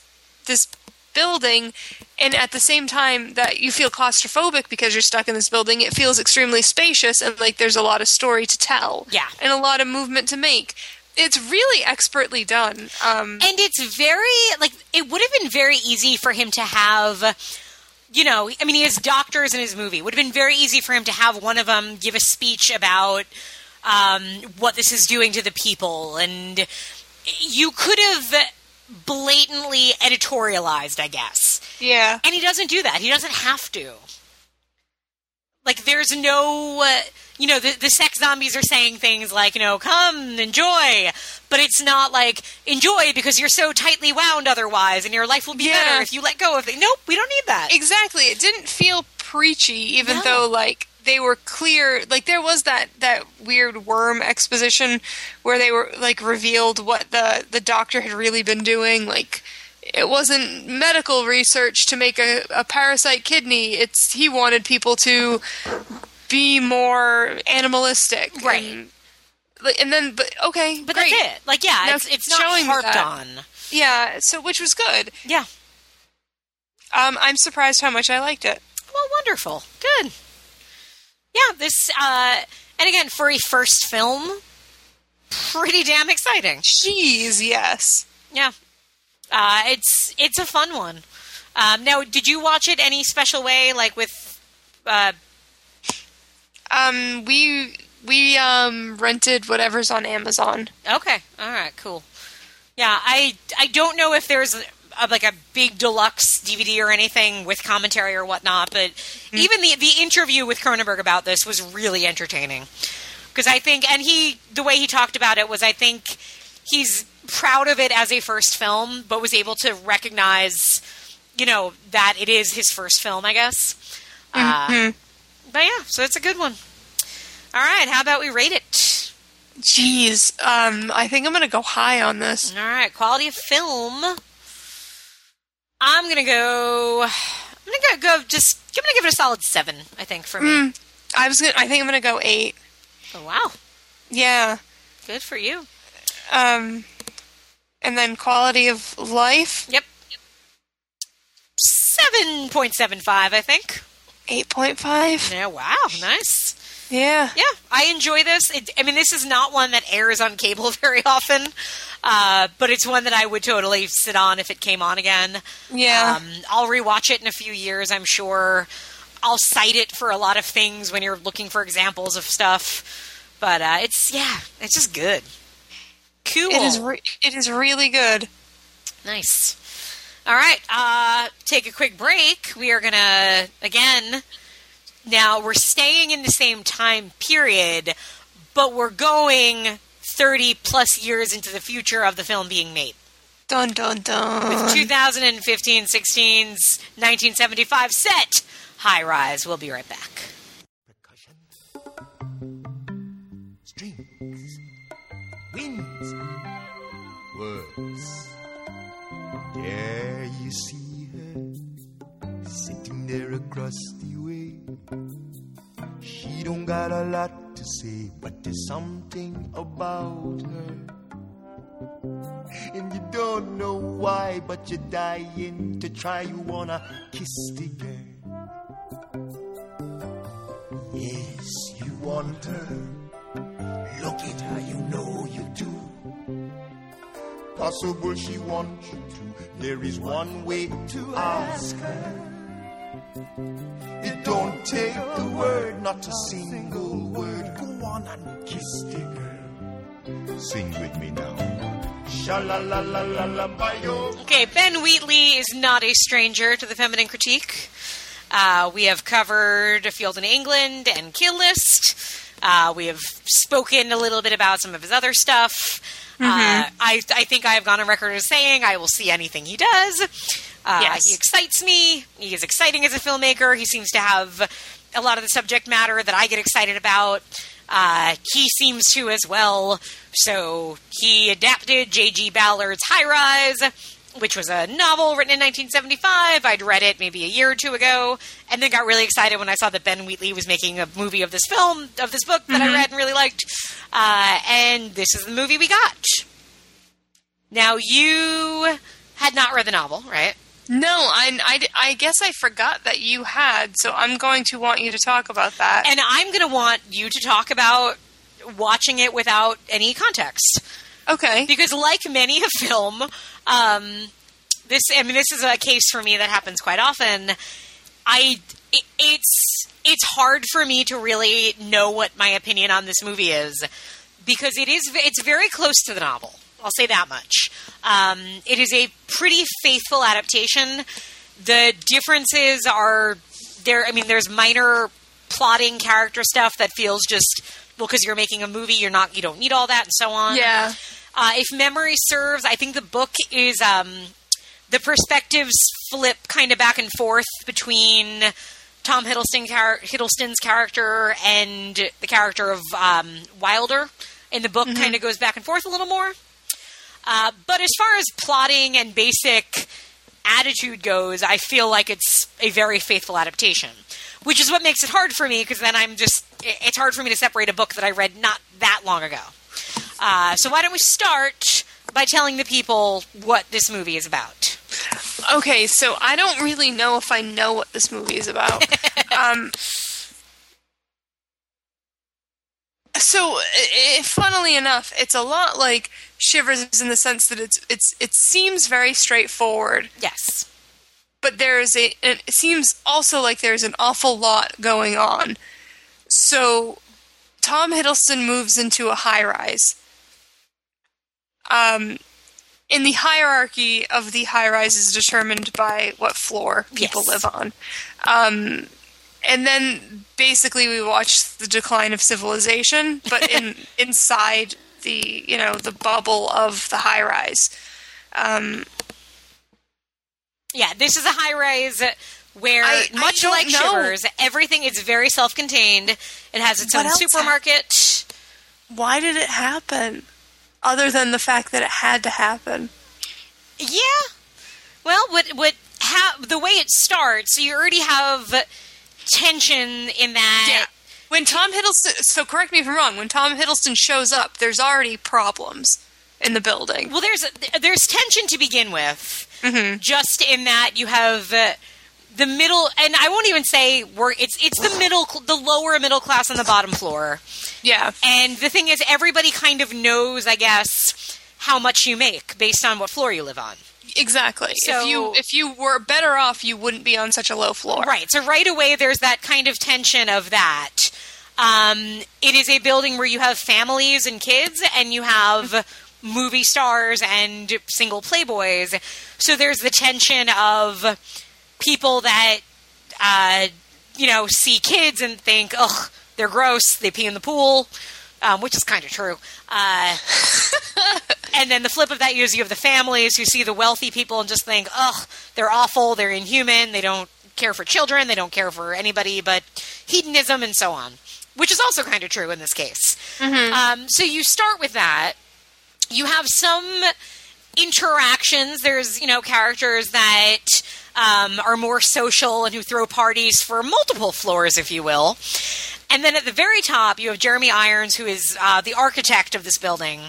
this building and at the same time that you feel claustrophobic because you're stuck in this building it feels extremely spacious and like there's a lot of story to tell Yeah. and a lot of movement to make it's really expertly done um And it's very, like, it would have been very easy for him to have, you know, I mean, he has doctors in his movie. It would have been very easy for him to have one of them give a speech about um, what this is doing to the people. And you could have blatantly editorialized, I guess. yeah And he doesn't do that. He doesn't have to. Like, there's no, uh, you know, the, the sex zombies are saying things like, you know, come, enjoy. But it's not like, enjoy because you're so tightly wound otherwise and your life will be Yeah. better if you let go of it. Nope, we don't need that. exactly it didn't feel preachy even No. though like they were clear like there was that that weird worm exposition where they were like revealed what the the doctor had really been doing like it wasn't medical research to make a, a parasite kidney it's he wanted people to be more animalistic Right. and, and then but okay but great. that's it. Like, yeah, Now it's, it's not showing harped that. on. yeah so which was good Yeah. um i'm surprised how much i liked it Well, wonderful. Good. Yeah, this, uh, and again, for a first film, pretty damn exciting. jeez yes Yeah, uh, it's it's a fun one. Um, now, did you watch it any special way, like with uh, Um, we we um rented whatever's on Amazon. Okay. All right. Cool. Yeah, I I don't know if there's a, like a big deluxe DVD or anything with commentary or whatnot, but even the the interview with Cronenberg about this was really entertaining because I think, and he the way he talked about it was, I think he's proud of it as a first film, but was able to recognize, you know, that it is his first film, I guess. Uh, but yeah, so it's a good one. All right, how about we rate it? Jeez, um, I think I'm gonna go high on this. All right, quality of film. I'm gonna go. I'm gonna go, just. I'm gonna give it a solid seven. I think for me. I was gonna. I think I'm gonna go eight. Oh wow, Yeah. good for you. Um, and then quality of life Yep. Seven point seven five. I think. eight point five. Yeah. Wow. Nice. Yeah. Yeah, I enjoy this. It, I mean, this is not one that airs on cable (laughs) very often, uh, but it's one that I would totally sit on if it came on again. Yeah. Um, I'll rewatch it in a few years, I'm sure. I'll cite it for a lot of things when you're looking for examples of stuff. But uh, it's, yeah, it's just good. Cool. It is. Re- it is really good. Nice. All right, uh, take a quick break. We are going to, again, now we're staying in the same time period, but we're going 30 plus years into the future of the film being made. Dun dun dun. 2015 16's 1975 set, High Rise. We'll be right back. percussion, strings, winds, words. There you see her, sitting there across the way. She don't got a lot but there's something about her. And you don't know why, but you're dying to try. You wanna kiss the girl. Yes, you want her. Look at her, you know you do. Possible she wants you to. There is one way to ask her. It don't take a word, not a single word. Go on and kiss the girl. Sing with me now. Sha la la la la la bayo. Okay, Ben Wheatley is not a stranger to the feminine critique. Uh, we have covered A Field in England and Kill List. Uh, we have spoken a little bit about some of his other stuff. Uh, I, I think I have gone on record as saying I will see anything he does. Uh, Yes. He excites me. He is exciting as a filmmaker. He seems to have a lot of the subject matter that I get excited about. Uh, he seems to as well. So he adapted J.G. Ballard's High Rise, which was a novel written in 1975. I'd read it maybe a year or two ago, and then got really excited when I saw that Ben Wheatley was making a movie of this film, of this book that I read and really liked. Uh, and this is the movie we got. Now, you had not read the novel, right? No, I, I, I guess I forgot that you had, so I'm going to want you to talk about that. And I'm going to want you to talk about watching it without any context. okay. because like many a film um, this i mean this is a case for me that happens quite often i it, it's it's hard for me to really know what my opinion on this movie is because it is it's very close to the novel i'll say that much um, it is a pretty faithful adaptation the differences are there i mean there's minor plotting character stuff that feels just well because you're making a movie you're not you don't need all that and so on Yeah. uh, if memory serves, I think the book is um, the perspectives flip kind of back and forth between Tom Hiddleston char- Hiddleston's character and the character of um, Wilder. In the book, kind of goes back and forth a little more. Uh, but as far as plotting and basic attitude goes, I feel like it's a very faithful adaptation, which is what makes it hard for me because then I'm just, it's hard for me to separate a book that I read not that long ago. Uh, so why don't we start by telling the people what this movie is about? Okay, so I don't really know if I know what this movie is about. (laughs) um, so, funnily enough, it's a lot like Shivers in the sense that it's it's it seems very straightforward, Yes. but there's a it seems also like there's an awful lot going on. So Tom Hiddleston moves into a high rise. Um, in the hierarchy of the high rise is determined by what floor people Yes. live on. Um, and then basically we watch the decline of civilization, but in (laughs) inside the you know the bubble of the high rise. Um, Yeah, this is a high rise where, I- I much don't like know. Shivers, everything is very self contained. It has its What own supermarket. why did it happen? Other than the fact that it had to happen. Yeah. Well, what what ha- the way it starts, so you already have tension in that. When Tom Hiddleston, so correct me if I'm wrong. When Tom Hiddleston shows up, there's already problems in the building. Well, there's there's tension to begin with, Mm-hmm. just in that you have uh, the middle, and I won't even say we're it's it's the middle, the lower middle class on the bottom floor, Yeah, and the thing is, everybody kind of knows, I guess, how much you make based on what floor you live on. Exactly. So- if you if you were better off, you wouldn't be on such a low floor. Right. So right away, there's that kind of tension of that. Um, it is a building where you have families and kids, and you have movie stars and single playboys. So there's the tension of people that, uh, you know, see kids and think, ugh, they're gross. They pee in the pool, um, which is kind of true. Uh, (laughs) and then the flip of that is you have the families who see the wealthy people and just think, ugh, they're awful, they're inhuman, they don't care for children, they don't care for anybody but hedonism and so on, which is also kind of true in this case. Um, so you start with that. You have some interactions. There's, you know, characters that um, are more social and who throw parties for multiple floors, if you will. And then at the very top, you have Jeremy Irons, who is uh, the architect of this building,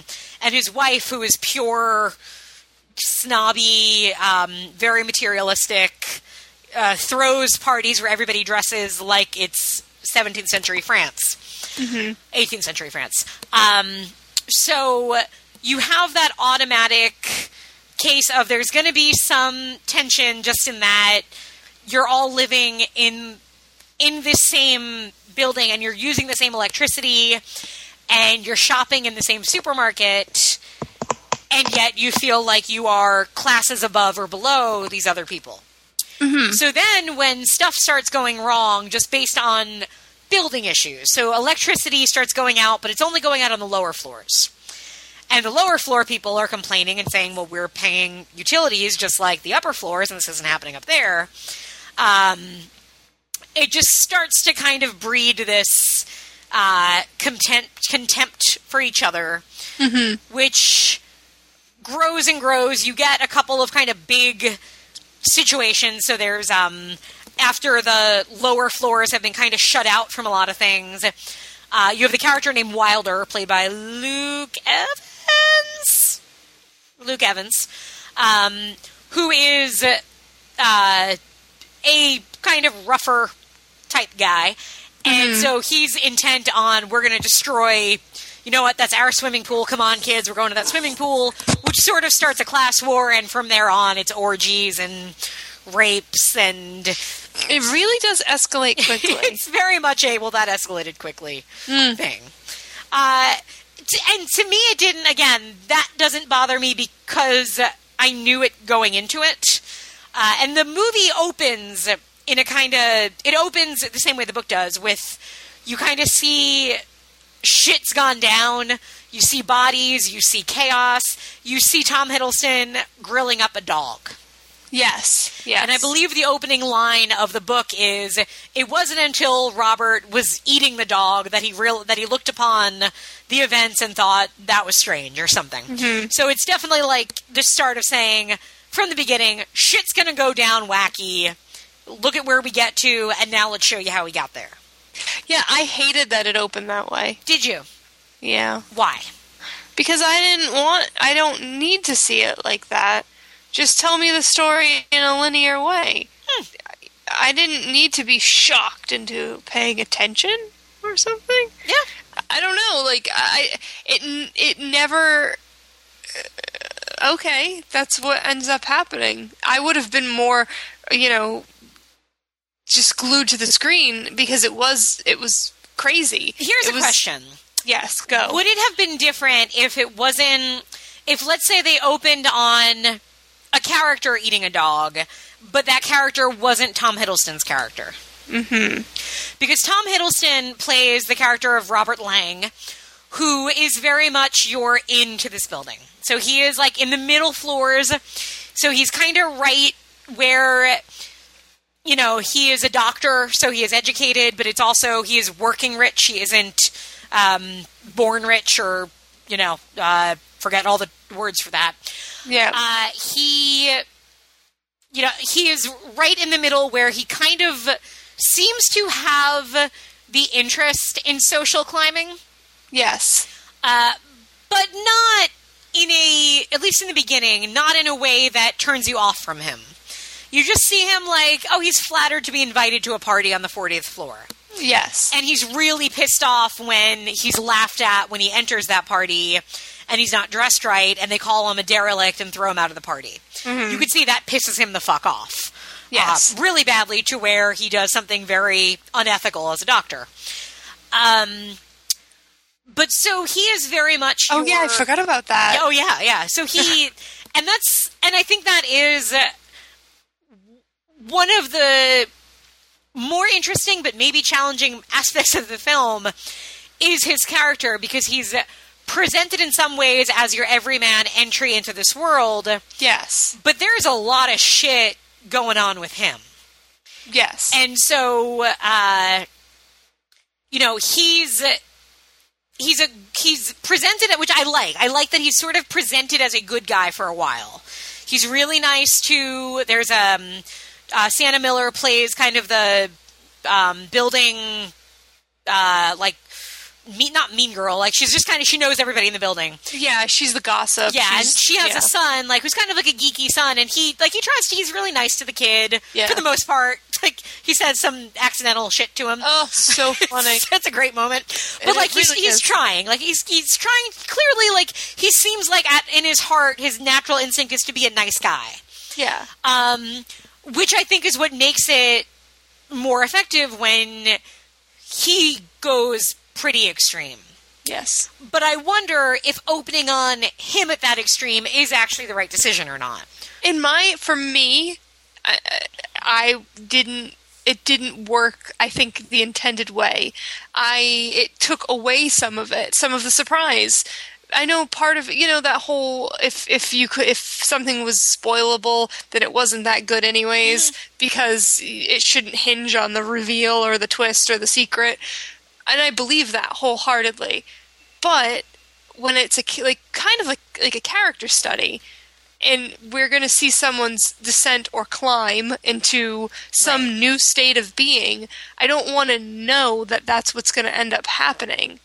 and his wife, who is pure, snobby, um, very materialistic, uh, throws parties where everybody dresses like it's 17th century France, 18th century France. Um, so you have that automatic case of there's going to be some tension just in that you're all living in in this same building and you're using the same electricity and you're shopping in the same supermarket and yet you feel like you are classes above or below these other people. So then when stuff starts going wrong just based on building issues. So electricity starts going out, but it's only going out on the lower floors. And the lower floor people are complaining and saying, well, we're paying utilities just like the upper floors, and this isn't happening up there. Um, it just starts to kind of breed this uh, contempt, contempt for each other, which grows and grows. You get a couple of kind of big situations. So there's um, after the lower floors have been kind of shut out from a lot of things. Uh, you have the character named Wilder, played by Luke Evans. Luke Evans, um, who is uh, a kind of rougher type guy. And so he's intent on we're going to destroy, you know what, that's our swimming pool. Come on, kids, we're going to that swimming pool, which sort of starts a class war. And from there on, it's orgies and rapes. And It really does escalate (laughs) quickly. it's very much a, well, that escalated quickly thing. Uh, t- and to me, it didn't, again, that doesn't bother me because I knew it going into it. Uh, and the movie opens in a kind of it opens the same way the book does with you kind of see shit's gone down you see bodies you see chaos you see tom hiddleston grilling up a dog yes, yes. and I believe the opening line of the book is it wasn't until Robert was eating the dog that he real that he looked upon the events and thought that was strange or something. Mm-hmm. So it's definitely like the start of saying from the beginning, shit's going to go down wacky. Look at where we get to and now let's show you how we got there. Yeah, I hated that it opened that way. Did you? Yeah. Why? Because I didn't want, I don't need to see it like that. Just tell me the story in a linear way. Hmm. I didn't need to be shocked into paying attention or something. Yeah. I don't know. Like I, it it never. uh, Okay, that's what ends up happening. I would have been more, you know, just glued to the screen because it was it was crazy. Here's It a was- question. Yes, go. Would it have been different if it wasn't if let's say they opened on a character eating a dog, but that character wasn't Tom Hiddleston's character? Mm-hmm. Because Tom Hiddleston plays the character of Robert Laing, who is very much your into this building. So he is like in the middle floors. So he's kind of right where you know, he is a doctor, so he is educated, but it's also he is working rich. He isn't um, born rich or, you know, uh, forget all the words for that. yeah. Uh, he, you know, he is right in the middle where he kind of seems to have the interest in social climbing yes. uh, but not in a at least in the beginning not in a way that turns you off from him you just see him like oh he's flattered to be invited to a party on the 40th floor Yes. and he's really pissed off when he's laughed at when he enters that party and he's not dressed right and they call him a derelict and throw him out of the party you could see that pisses him the fuck off Yes. uh, really badly to where he does something very unethical as a doctor um but so he is very much oh yeah, I forgot about that. Oh yeah, yeah. So he (laughs) and that's and I think that is uh, one of the more interesting but maybe challenging aspects of the film is his character because he's presented in some ways as your everyman entry into this world, Yes. but there's a lot of shit going on with him. Yes. And so, uh, you know, he's he's a he's presented at which I like. I like that he's sort of presented as a good guy for a while. He's really nice to. There's um, uh, Sienna Miller plays kind of the um, building, uh, like. Me, not mean girl, like she's just kind of she knows everybody in the building. yeah, she's the gossip. Yeah, and she has yeah. a son, like who's kind of like a geeky son, and he like he tries to. He's really nice to the kid Yeah. for the most part. (laughs) Like he says some accidental shit to him. Oh, so (laughs) funny. That's a great moment. But And like it he's really he's trying. Like he's he's trying clearly. Like he seems like at in his heart, his natural instinct is to be a nice guy. yeah. Um, which I think is what makes it more effective when he goes pretty extreme. Yes. But I wonder if opening on him at that extreme is actually the right decision or not. in my for me I, I didn't it didn't work i think the intended way i it took away some of it some of the surprise i know part of you know that whole if if you could if something was spoilable then it wasn't that good anyways mm. because it shouldn't hinge on the reveal or the twist or the secret. And i believe that wholeheartedly. But when it's a like kind of like like a character study and we're going to see someone's descent or climb into some Right. new state of being i don't want to know that that's what's going to end up happening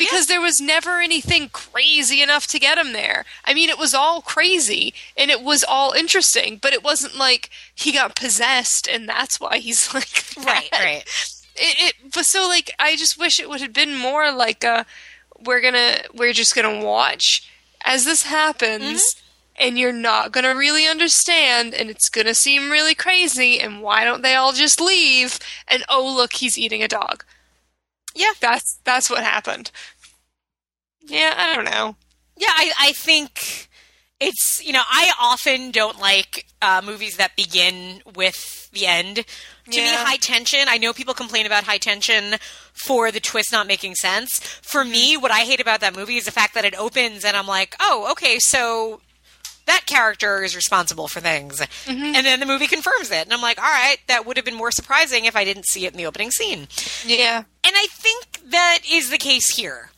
because there was never anything crazy enough to get him there. I mean, it was all crazy and it was all interesting, but it wasn't like he got possessed and that's why he's (laughs) like Right, that. right. It, it but so like I just wish it would have been more like a we're gonna we're just gonna watch as this happens. Mm-hmm. And you're not gonna really understand, and it's gonna seem really crazy. And why don't they all just leave? And oh, look, he's eating a dog. Yeah. That's that's what happened. Yeah, I don't know. Yeah, I, I think it's you know I often don't like uh, movies that begin with the end. To me, high tension. I know people complain about high tension for the twist not making sense. For me, what I hate about that movie is the fact that it opens and I'm like, oh, okay, so that character is responsible for things, and then the movie confirms it, and I'm like, all right, that would have been more surprising if I didn't see it in the opening scene. Yeah. And I think that is the case here.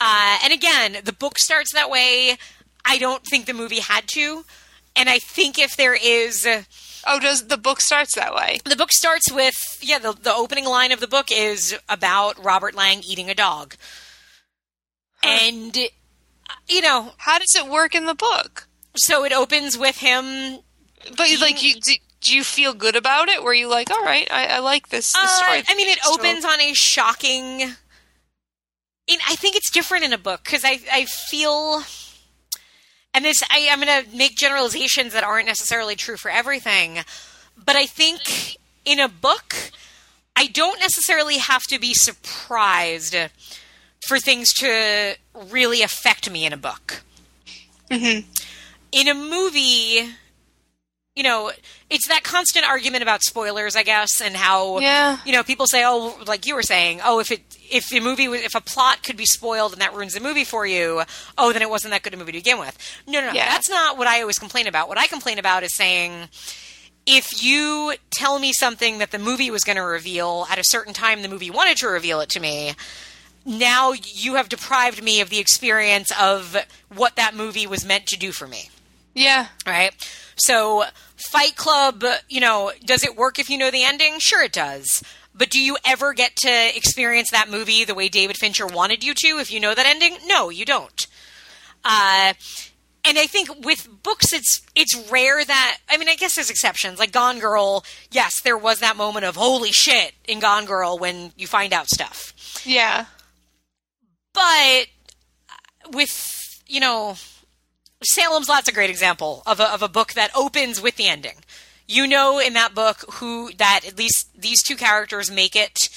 Uh, and again, the book starts that way. I don't think the movie had to. And I think if there is. Oh, does the book starts that way? The book starts with. Yeah, the, the opening line of the book is about Robert Laing eating a dog. And, uh, you know, How does it work in the book? So it opens with him. But like, you do, do you feel good about it? Were you like, all right, I, I like this, this Uh, story? I mean, it opens on a shocking. In, I think it's different in a book because I, I feel, and this I, I'm going to make generalizations that aren't necessarily true for everything, but I think in a book, I don't necessarily have to be surprised for things to really affect me in a book. Mm-hmm. In a movie, you know, it's that constant argument about spoilers, I guess, and how Yeah. you know people say, oh, like you were saying, oh, if it if a movie if a plot could be spoiled and that ruins the movie for you, oh, then it wasn't that good a movie to begin with. No, no, no, Yeah. that's not what I always complain about. What I complain about is saying. If you tell me something that the movie was going to reveal at a certain time, the movie wanted to reveal it to me, now you have deprived me of the experience of what that movie was meant to do for me Yeah. right? So, Fight Club, you know, does it work if you know the ending? Sure, it does. But do you ever get to experience that movie the way David Fincher wanted you to if you know that ending? No, you don't. Uh, and I think with books, it's it's rare that I mean, I guess there's exceptions. Like Gone Girl, yes, there was that moment of holy shit in Gone Girl when you find out stuff Yeah. but with you know Salem's Lot's a great example of a, of a book that opens with the ending. You know in that book who that at least these two characters make it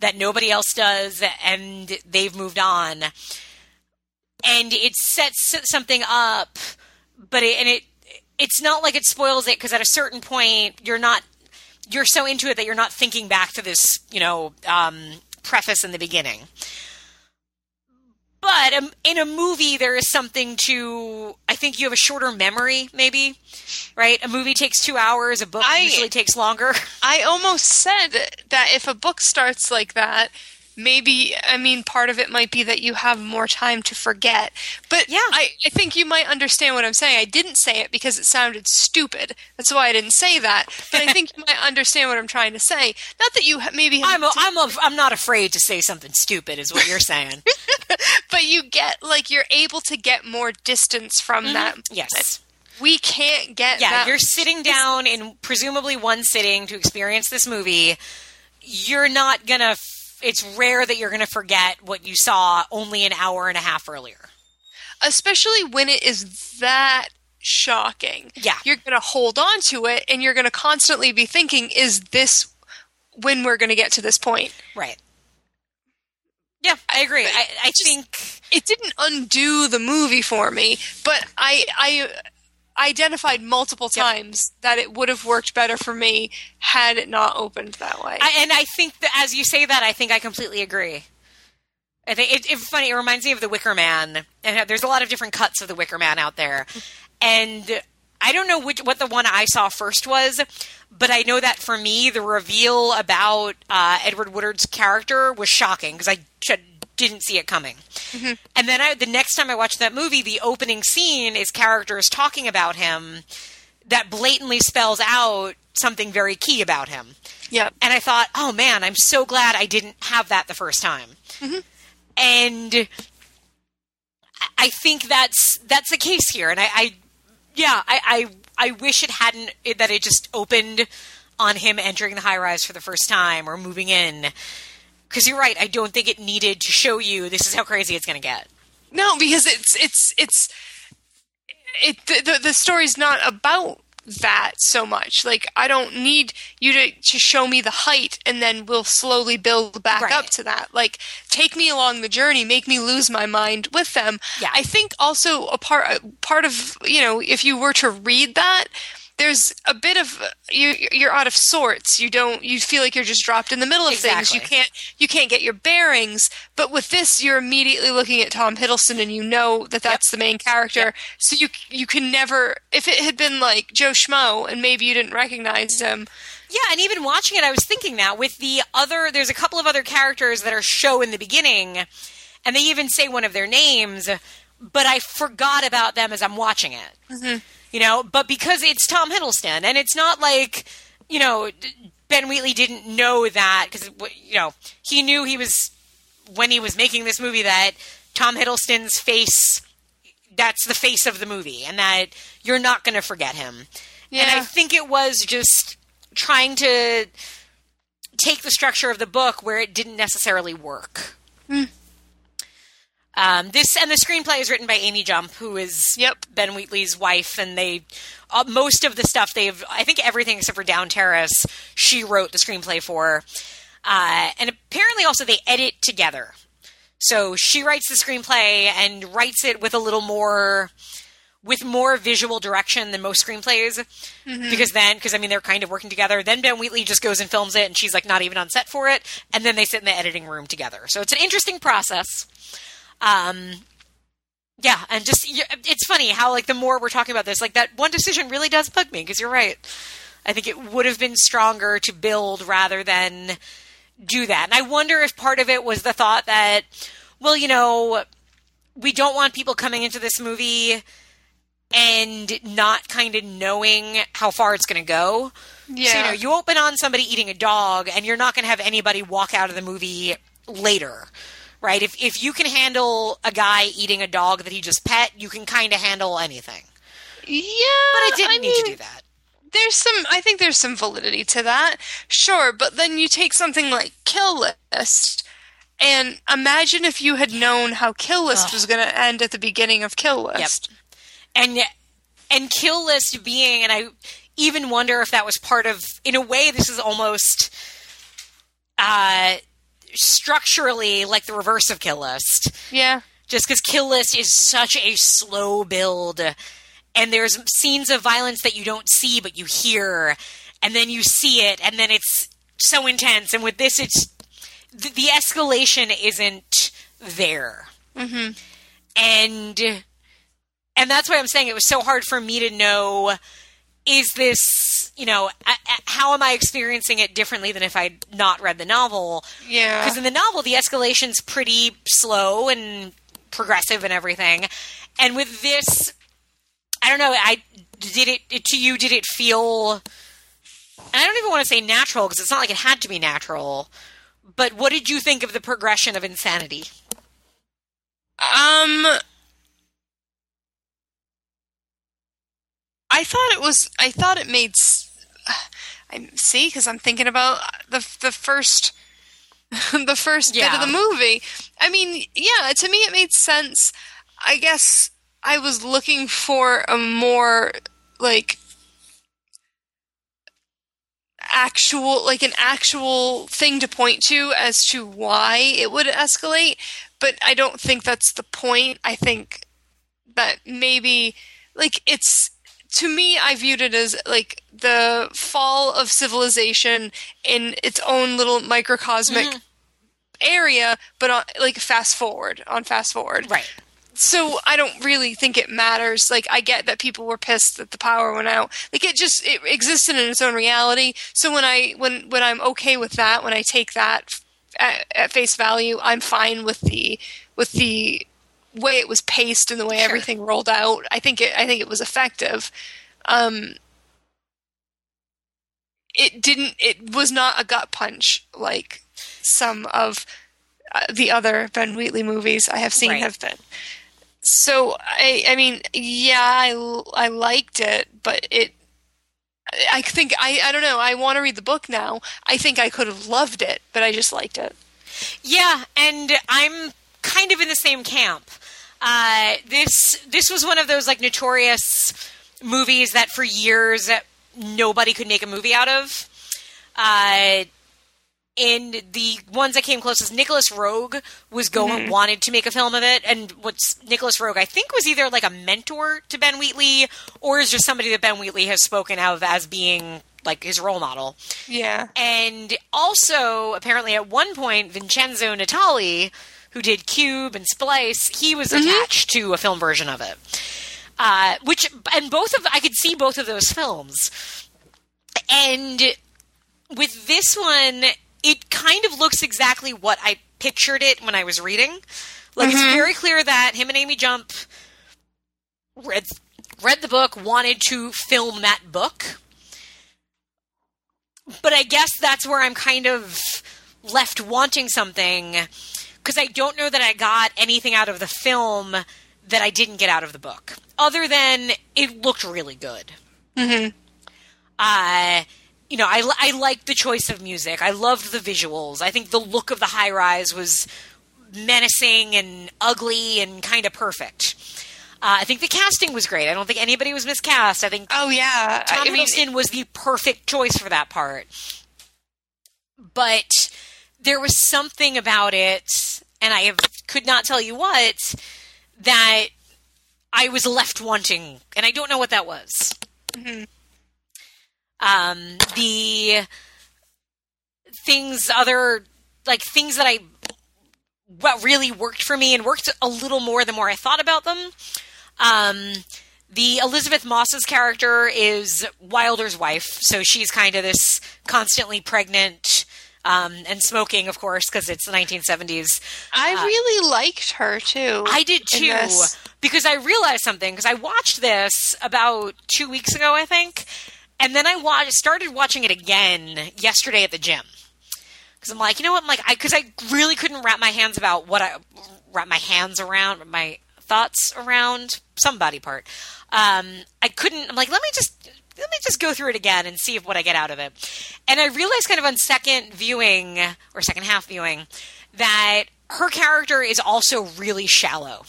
that nobody else does and they've moved on. And it sets something up but it, and it it's not like it spoils it because at a certain point you're not you're so into it that you're not thinking back to this, you know, um, preface in the beginning. But um, in a movie, there is something to. I think you have a shorter memory, maybe, right? A movie takes two hours. A book I- usually takes longer. (laughs) I almost said that if a book starts like that, maybe I mean part of it might be that you have more time to forget. But Yeah. I, I think you might understand what I'm saying. I didn't say it because it sounded stupid. That's why I didn't say that. But I think you might understand what I'm trying to say. Not that you ha- maybe have I'm a, I'm a, I'm not afraid to say something stupid, is what you're saying. (laughs) but you get like you're able to get more distance from mm-hmm. that. yes. We can't get Yeah, that you're sitting down in presumably one sitting to experience this movie. You're not gonna. It's rare that you're gonna forget what you saw only an hour and a half earlier. especially when it is that shocking. Yeah. You're going to hold on to it and you're going to constantly be thinking, is this when we're going to get to this point? Right. Yeah, I agree. I, I think It didn't undo the movie for me, but I, I identified multiple Yep. times that it would have worked better for me had it not opened that way. I, and I think that as you say that, I think I completely agree. I think it, it's funny. It reminds me of the Wicker Man, and there's a lot of different cuts of the Wicker Man out there. (laughs) And I don't know which what the one I saw first was, but I know that for me, the reveal about uh, Edward Woodward's character was shocking because I j- didn't see it coming. Mm-hmm. And then I, the next time I watched that movie, the opening scene is characters talking about him that blatantly spells out something very key about him. yep. And I thought, oh man, I'm so glad I didn't have that the first time. Mm-hmm. And I- I think that's that's the case here. And I, I yeah, I, I I wish it hadn't that it just opened on him entering the high rise for the first time or moving in. Because you're right, I don't think it needed to show you this is how crazy it's going to get. No, because it's it's it's it the, the the story's not about that so much. Like I don't need you to to show me the height and then we'll slowly build back Right. up to that. Like take me along the journey, make me lose my mind with them. Yeah. I think also a part part of, you know, if you were to read that there's a bit of uh, you you're out of sorts. You don't you feel like you're just dropped in the middle of things. You can't you can't get your bearings. But with this, you're immediately looking at Tom Hiddleston, and you know that that's the main character. Yep. So you you can never. If it had been like Joe Schmo, and maybe you didn't recognize him, Yeah, and even watching it, I was thinking that with the other, there's a couple of other characters that are show in the beginning, and they even say one of their names, but I forgot about them as I'm watching it. Mm-hmm. You know, but because it's Tom Hiddleston, and it's not like, you know, Ben Wheatley didn't know that because, you know, he knew he was when he was making this movie that Tom Hiddleston's face that's the face of the movie and that you're not going to forget him. Yeah. And I think it was just trying to take the structure of the book where it didn't necessarily work. Hmm. Um, this and the screenplay is written by Amy Jump, who is Yep. Ben Wheatley's wife, and they uh, most of the stuff they've I think everything except for Down Terrace she wrote the screenplay for. Uh, and apparently, also they edit together. So she writes the screenplay and writes it with a little more with more visual direction than most screenplays because then because i mean they're kind of working together then ben wheatley just goes and films it and she's like not even on set for it and then they sit in the editing room together so it's an interesting process um yeah and just it's funny how like the more we're talking about this like that one decision really does bug me because you're right i think it would have been stronger to build rather than do that and i wonder if part of it was the thought that well you know we don't want people coming into this movie and not kind of knowing how far it's going to go. Yeah. So, you know, you open on somebody eating a dog and you're not going to have anybody walk out of the movie later. Right? If if you can handle a guy eating a dog that he just pet, you can kind of handle anything. yeah, But I didn't I need to do that. There's some. I think there's some validity to that. Sure, but then you take something like Kill List, and imagine if you had known how Kill List was going to end at the beginning of Kill List. and and kill list being and i even wonder if that was part of in a way this is almost uh structurally like the reverse of kill list Yeah. just because kill list is such a slow build and there's scenes of violence that you don't see but you hear and then you see it and then it's so intense and with this it's the, the escalation isn't there mm-hmm. and and that's why i'm saying it was so hard for me to know is this you know how am i experiencing it differently than if i'd not read the novel Yeah. because in the novel the escalation's pretty slow and progressive and everything and with this i don't know i did it to you did it feel and i don't even want to say natural because it's not like it had to be natural but what did you think of the progression of insanity Um, I thought it was. I thought it made. s- I see because I'm thinking about the the first, (laughs) the first bit of the movie. I mean, yeah, to me it made sense. I guess I was looking for a more like actual like an actual thing to point to as to why it would escalate but i don't think that's the point i think that maybe like it's to me i viewed it as like the fall of civilization in its own little microcosmic mm-hmm. area but on like fast forward on fast forward right so I don't really think it matters. Like I get that people were pissed that the power went out. Like it just it existed in its own reality. So when I when when I'm okay with that, when I take that at, at face value, I'm fine with the with the way it was paced and the way Sure. everything rolled out. I think it I think it was effective. Um it didn't it was not a gut punch like some of uh, the other Ben Wheatley movies I have seen Right. have been. So I I mean yeah I I liked it but it I think I I don't know I want to read the book now. I think I could have loved it but I just liked it. Yeah, and I'm kind of in the same camp. Uh, this this was one of those like notorious movies that for years nobody could make a movie out of. Uh, and the ones that came closest, Nicolas Roeg was going wanted to make a film of it, and what's Nicolas Roeg I think was either like a mentor to Ben Wheatley or is just somebody that Ben Wheatley has spoken of as being like his role model. Yeah. And also, apparently, at one point, Vincenzo Natali, who did Cube and Splice, he was attached to a film version of it. Uh, which, and both of, I could see both of those films. And with this one, it kind of looks exactly what I pictured it when I was reading. Like, it's very clear that him and Amy Jump read read the book, wanted to film that book but I guess that's where I'm kind of left wanting something because I don't know that I got anything out of the film that I didn't get out of the book, other than it looked really good. Mm-hmm. Uh, you know, I, I liked the choice of music. I loved the visuals. I think the look of the high rise was menacing and ugly and kind of perfect. Uh, I think the casting was great. I don't think anybody was miscast. I think Oh yeah. Tom I mean Hiddleston was the perfect choice for that part. But there was something about it, and I have, could not tell you what, that I was left wanting, and I don't know what that was. Um, the things, other like things that I what really worked for me and worked a little more the more I thought about them. Um, the Elisabeth Moss's character is Wilder's wife, so she's kind of this constantly pregnant um, and smoking, of course, because it's the 1970s. I really liked her too. I did too, because I realized something. Because I watched this about two weeks ago, I think, and then I wa- started watching it again yesterday at the gym. Because I'm like, you know what? I'm like, because I, really couldn't wrap my hands about what I wrap my hands around, my thoughts around some body part. Um, I couldn't. I'm like, let me just let me just go through it again and see if what I get out of it. And I realized, kind of on second viewing or second half viewing, that her character is also really shallow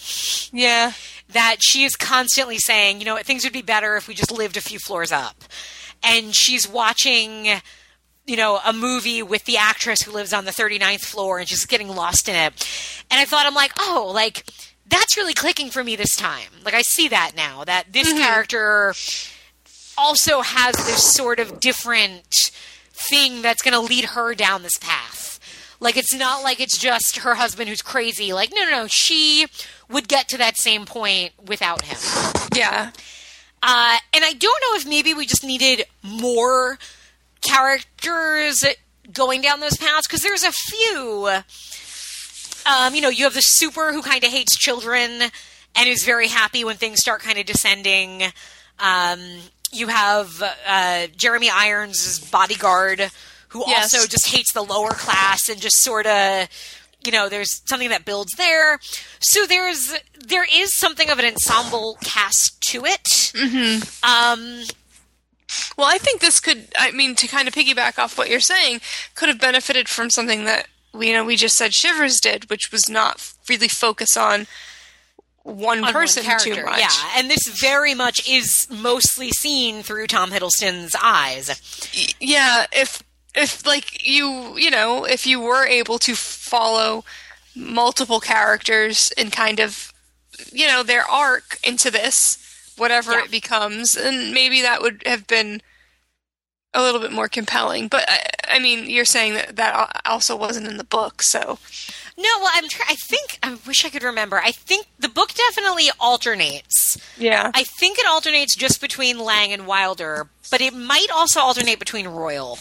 Yeah. that she is constantly saying, you know, things would be better if we just lived a few floors up. And she's watching, you know, a movie with the actress who lives on the 39th floor and she's getting lost in it. And I thought, I'm like, oh, like, that's really clicking for me this time. Like, I see that now, that this mm-hmm. character also has this sort of different thing that's going to lead her down this path. Like it's not like it's just her husband who's crazy. Like no, no, no. She would get to that same point without him. Yeah. Uh, and I don't know if maybe we just needed more characters going down those paths because there's a few. Um, you know, you have the super who kind of hates children and is very happy when things start kind of descending. Um, you have uh, Jeremy Irons' bodyguard who Yes. also just hates the lower class and just sort of you know there's something that builds there so there's there is something of an ensemble cast to it um Well, I think this could. I mean, to kind of piggyback off what you're saying, could have benefited from something that we you know we just said Shivers did, which was not really focus on one on person one too much. yeah and this very much is mostly seen through tom hiddleston's eyes yeah if if like you you know if you were able to follow multiple characters and kind of you know their arc into this whatever Yeah. it becomes and maybe that would have been a little bit more compelling but I, I mean you're saying that that also wasn't in the book so no well i'm try- i think i wish i could remember i think the book definitely alternates yeah i think it alternates just between Laing and wilder but it might also alternate between royal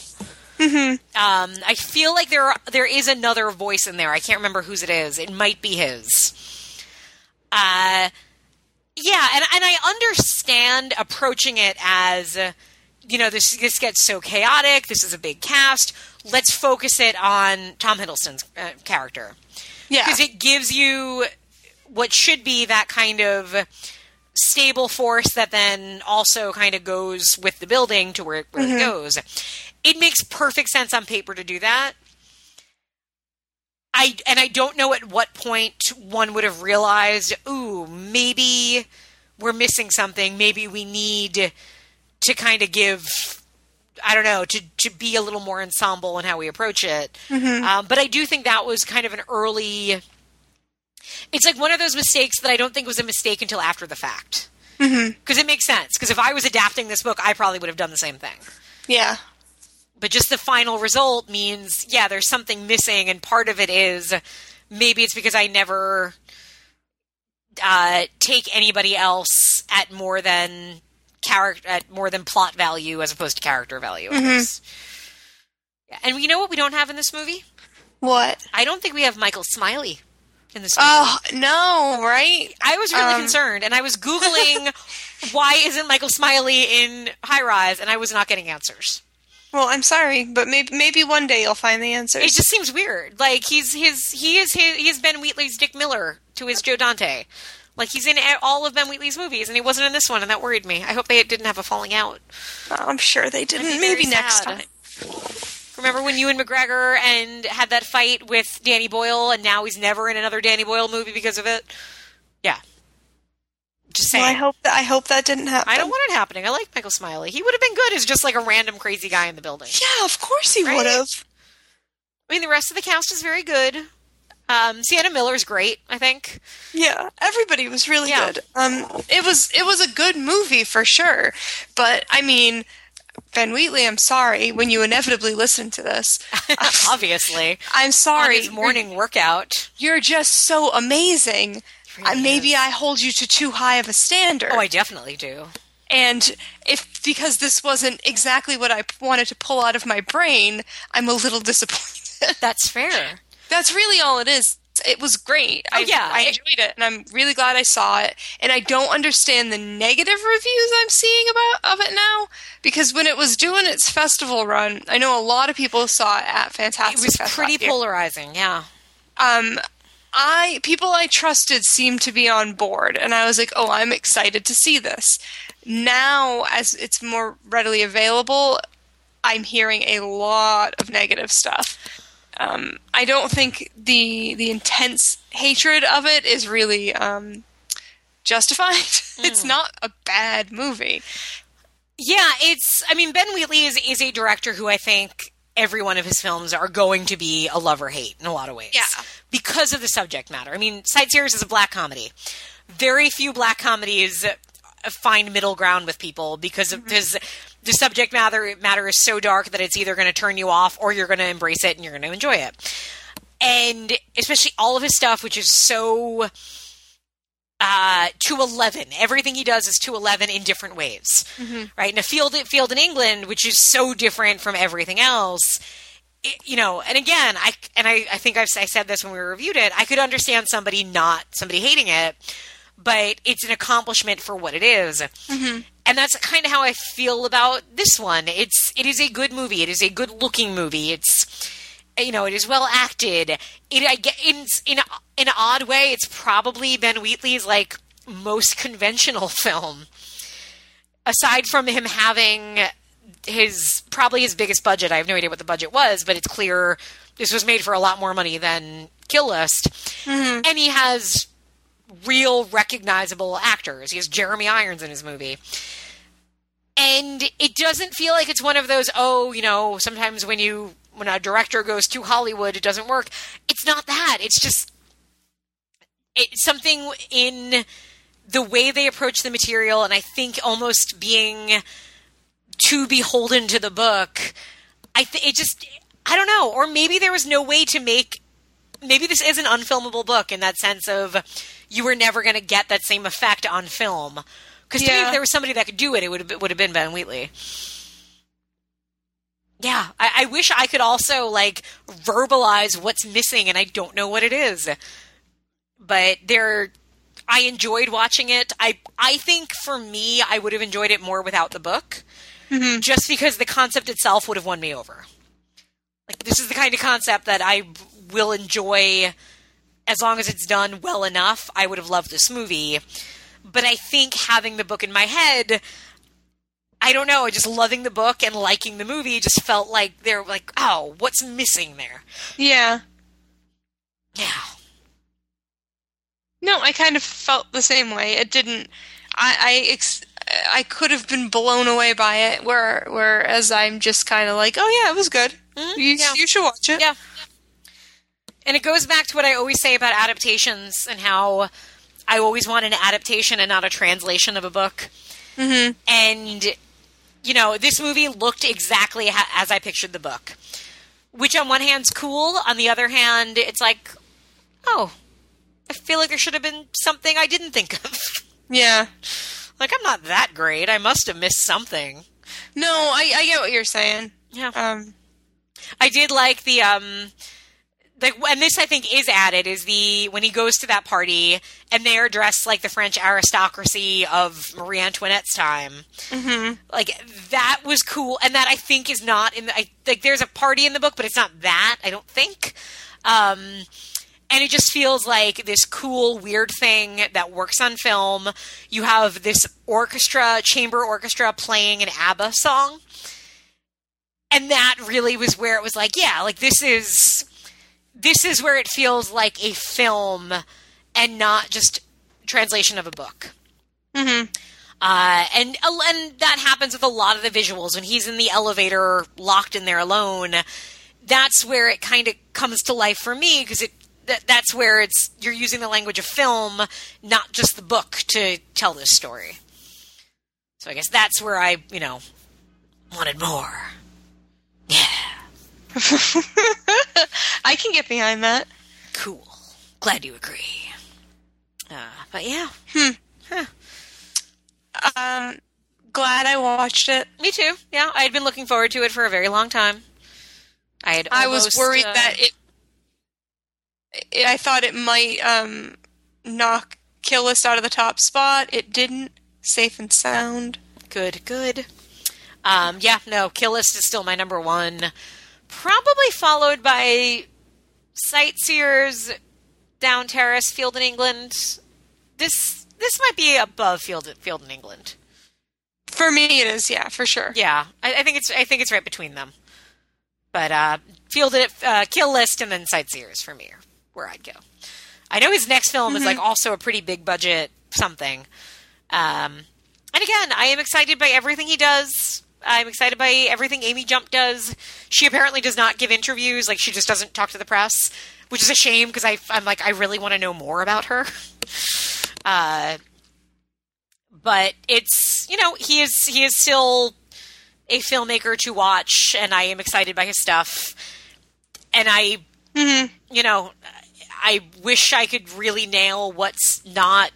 Mm-hmm. Um, I feel like there there is another voice in there. I can't remember whose it is. It might be his. Uh, yeah, and and I understand approaching it as, you know, this this gets so chaotic. This is a big cast. Let's focus it on Tom Hiddleston's uh, character yeah because it gives you what should be that kind of stable force that then also kind of goes with the building to where, where it goes. It makes perfect sense on paper to do that. I and I don't know at what point one would have realized, ooh, maybe we're missing something. Maybe we need to kind of give I don't know, to, to be a little more ensemble in how we approach it. Um, but I do think that was kind of an early. It's like one of those mistakes that I don't think was a mistake until after the fact. Because it makes sense. Because if I was adapting this book, I probably would have done the same thing. yeah But just the final result means, yeah, there's something missing, and part of it is maybe it's because I never uh, take anybody else at more than character at more than plot value as opposed to character value. Guess. Yeah. And you know what we don't have in this movie? what I don't think we have Michael Smiley in this movie. oh no right I was really um, concerned, and I was googling (laughs) why isn't Michael Smiley in High Rise, and I was not getting answers. well i'm sorry but maybe maybe one day you'll find the answer. It just seems weird. Like he's his he is his he's Ben Wheatley's Dick Miller to his Joe Dante. Like he's in all of Ben Wheatley's movies, and he wasn't in this one, and that worried me. I hope they didn't have a falling out. i'm sure they didn't maybe next sad. time Remember when Ewan McGregor and had that fight with Danny Boyle, and now he's never in another Danny Boyle movie because of it? Yeah. Just saying. well, i hope that i hope that didn't happen I don't want it happening. I like Michael Smiley. He would have been good as just like a random crazy guy in the building. Yeah, of course he Right? would have. I mean, the rest of the cast is very good. Um, Sienna Miller's great, I think. Yeah, everybody was really Yeah. good. Um, it was it was a good movie for sure. But I mean, Ben Wheatley, I'm sorry when you inevitably listen to this. (laughs) Obviously, I'm sorry. morning workout. You're just so amazing. really maybe. I hold you to too high of a standard. Oh, I definitely do. and if because this wasn't exactly what I wanted to pull out of my brain, I'm a little (laughs) disappointed. That's fair. That's really all it is. It was great. I, Oh, yeah. I enjoyed it, and I'm really glad I saw it. And I don't understand the negative reviews I'm seeing about of it now because when it was doing its festival run, I know a lot of people saw it at Fantastic. It was Fest pretty polarizing. Yeah. Um, I people I trusted seemed to be on board, and I was like, "Oh, I'm excited to see this." Now, as it's more readily available, I'm hearing a lot of negative stuff. Um, I don't think the the intense hatred of it is really um, justified. (laughs) it's not a bad movie. Yeah, it's. I mean, Ben Wheatley is is a director who I think every one of his films are going to be a love or hate in a lot of ways. Yeah. because of the subject matter. I mean, Sightseers is a black comedy. Very few black comedies find middle ground with people because of because the subject matter matter is so dark that it's either going to turn you off or you're going to embrace it and you're going to enjoy it. And especially all of his stuff, which is so uh, to eleven. Everything he does is to eleven in different ways, right? In a field field in England, which is so different from everything else. It, you know, and again, I and I, I think I've, I said this when we reviewed it. I could understand somebody not somebody hating it, but it's an accomplishment for what it is. Mm-hmm. and that's kind of how I feel about this one. It's it is a good movie. It is a good looking movie. It's you know, it is well acted. It I get in in in an odd way, it's probably Ben Wheatley's like most conventional (laughs) film. Aside from him having his probably his biggest budget, I have no idea what the budget was, but it's clear this was made for a lot more money than Kill List. Mm-hmm. And he has real recognizable actors. He has Jeremy Irons in his movie. And it doesn't feel like it's one of those, oh, you know, sometimes when you when a director goes to Hollywood, it doesn't work. It's not that. It's just it's something in the way they approach the material, and I think almost being too beholden to the book. I th- it just I don't know, or maybe there was no way to make. Maybe this is an unfilmable book in that sense of you were never going to get that same effect on film. Because Yeah. if there was somebody that could do it, it would have would have been Ben Wheatley. Yeah, I, I wish I could also like verbalize what's missing, and I don't know what it is. But there, I enjoyed watching it. I I think for me, I would have enjoyed it more without the book, mm-hmm. just because the concept itself would have won me over. Like this is the kind of concept that I will enjoy as long as it's done well enough. I would have loved this movie, but I think having the book in my head. I don't know. Just loving the book and liking the movie just felt like they're like, oh, what's missing there? Yeah. Yeah. No, I kind of felt the same way. It didn't. I I, ex, I could have been blown away by it. Where whereas I'm just kind of like, oh yeah, it was good. Mhm, You yeah. you should watch it. Yeah. And it goes back to what I always say about adaptations and how I always want an adaptation and not a translation of a book. Mm-hmm. And, you know, this movie looked exactly ha- as I pictured the book. Which, on one hand's cool. On the other hand, it's like, oh, I feel like there should have been something I didn't think of. (laughs) Yeah. like, I'm not that great. I must have missed something. No, I I get what you're saying. Yeah. Um. I did like the um like and this I think is added is the when he goes to that party and they are dressed like the French aristocracy of Marie Antoinette's time. hmm Like that was cool and that I think is not in the I like there's a party in the book but it's not that, I don't think. Um and it just feels like this cool weird thing that works on film. You have this orchestra, chamber orchestra playing an ABBA song and that really was where it was like yeah like this is this is where it feels like a film and not just translation of a book hmm uh, and and that happens with a lot of the visuals when he's in the elevator locked in there alone that's where it kind of comes to life for me because it that, that's where it's you're using the language of film, not just the book, to tell this story. So I guess that's where I, you know, wanted more. Yeah, (laughs) I can get behind that. cool. Glad you agree. Uh, but yeah, Um, glad I watched it. me too. Yeah, I had been looking forward to it for a very long time. I had. I was worried uh, that it, it. I thought it might um, knock Kill List out of the top spot. It didn't. Safe and sound. Good, good. Um, yeah, no, Kill List is still my number one. Probably followed by Sightseers, Down Terrace, Field in England. This this might be above Field Field in England. For me, it is. Yeah, for sure. Yeah, I, I think it's I think it's right between them. But uh, Field uh, Kill List and then Sightseers for me are where I'd go. I know his next film is like also a pretty big budget something. Um, and again, I am excited by everything he does. I'm excited by everything Amy Jump does. She apparently does not give interviews; like she just doesn't talk to the press, which is a shame because I'm like I really want to know more about her. (laughs) Uh, but it's you know he is he is still a filmmaker to watch, and I am excited by his stuff. And I, you know, I wish I could really nail what's not.